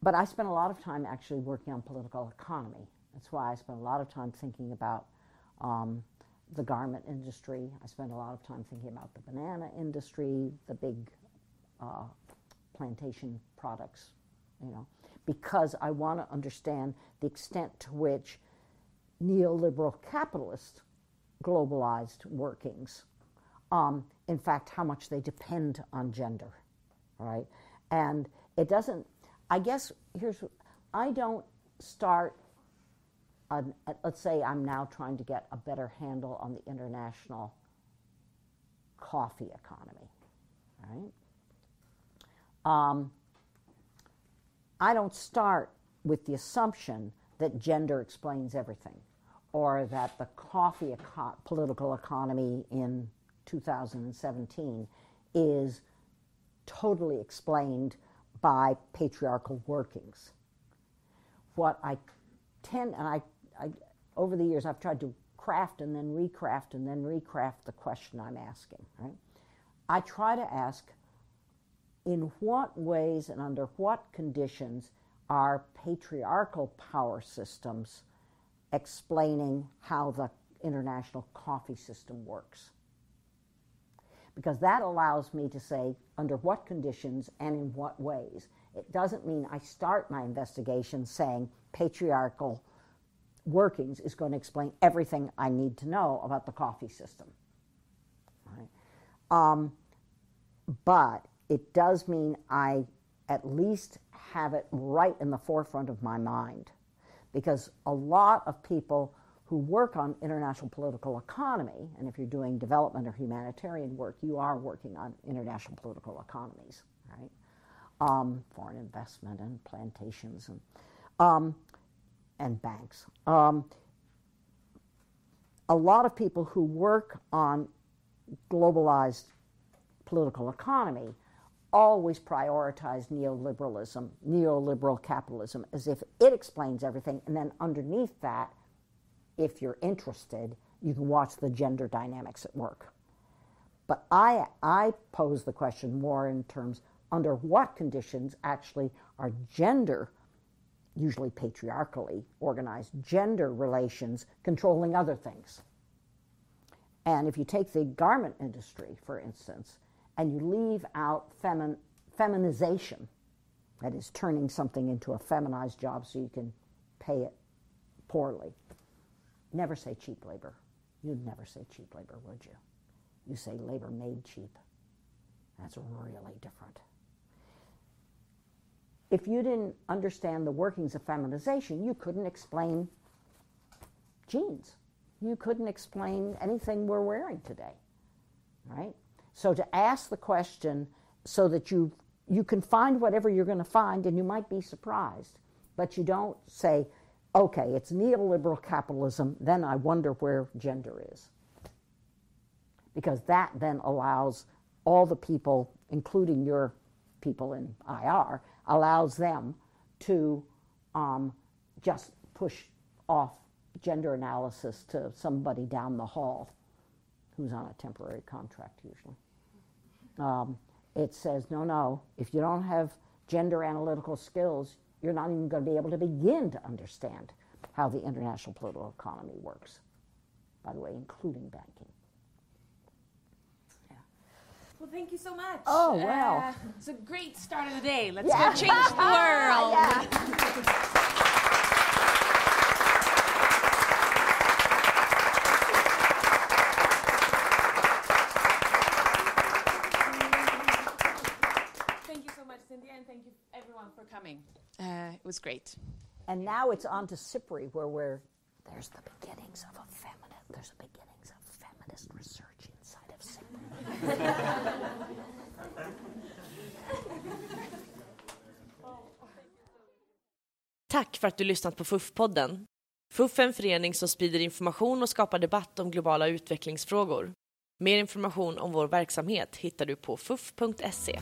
but I spent a lot of time actually working on political economy. That's why I spent a lot of time thinking about um, the garment industry. I spent a lot of time thinking about the banana industry, the big uh, plantation products, you know, because I want to understand the extent to which neoliberal capitalist globalized workings, um, in fact, how much they depend on gender, right? And it doesn't, I guess, here's, I don't start, an, let's say I'm now trying to get a better handle on the international coffee economy, right? Um, I don't start with the assumption that gender explains everything or that the coffee eco- political economy in 2017 is totally explained by patriarchal workings. What I tend, and I, I, over the years, I've tried to craft and then recraft and then recraft the question I'm asking, right? I try to ask in what ways and under what conditions are patriarchal power systems explaining how the international coffee system works? Because that allows me to say under what conditions and in what ways. It doesn't mean I start my investigation saying patriarchal workings is going to explain everything I need to know about the coffee system. Right? Um, but it does mean I at least have it right in the forefront of my mind. Because a lot of people who work on international political economy, and if you're doing development or humanitarian work, you are working on international political economies, right? Um, foreign investment and plantations and, um, and banks. Um, a lot of people who work on globalized political economy always prioritize neoliberalism, neoliberal capitalism, as if it explains everything. And then underneath that, if you're interested, you can watch the gender dynamics at work. But I, I pose the question more in terms under what conditions actually are gender, usually patriarchally organized gender relations, controlling other things. And if you take the garment industry, for instance, and you leave out femin- feminization, that is, turning something into a feminized job so you can pay it poorly. Never say cheap labor. You'd never say cheap labor, would you? You say labor made cheap. That's really different. If you didn't understand the workings of feminization, you couldn't explain jeans. You couldn't explain anything we're wearing today, right? So to ask the question so that you you can find whatever you're going to find and you might be surprised, but you don't say, okay, it's neoliberal capitalism, then I wonder where gender is. Because that then allows all the people, including your people in IR, allows them to um, just push off gender analysis to somebody down the hall who's on a temporary contract usually. Um, it says, no, no, if you don't have gender analytical skills, you're not even going to be able to begin to understand how the international political economy works. By the way, including banking. Well, thank you so much. Oh, wow. Uh, it's a great start of the day. Let's Yeah. go change the world. Yeah. It was great. And now it's on to CIPRI, where we're, there's the beginnings of a feminist, there's the beginnings of feminist research inside of CIPRI. Tack för att du lyssnat på FUF-podden. FUF är en förening som sprider information och skapar debatt om globala utvecklingsfrågor. Mer information om vår verksamhet hittar du på fuf.se.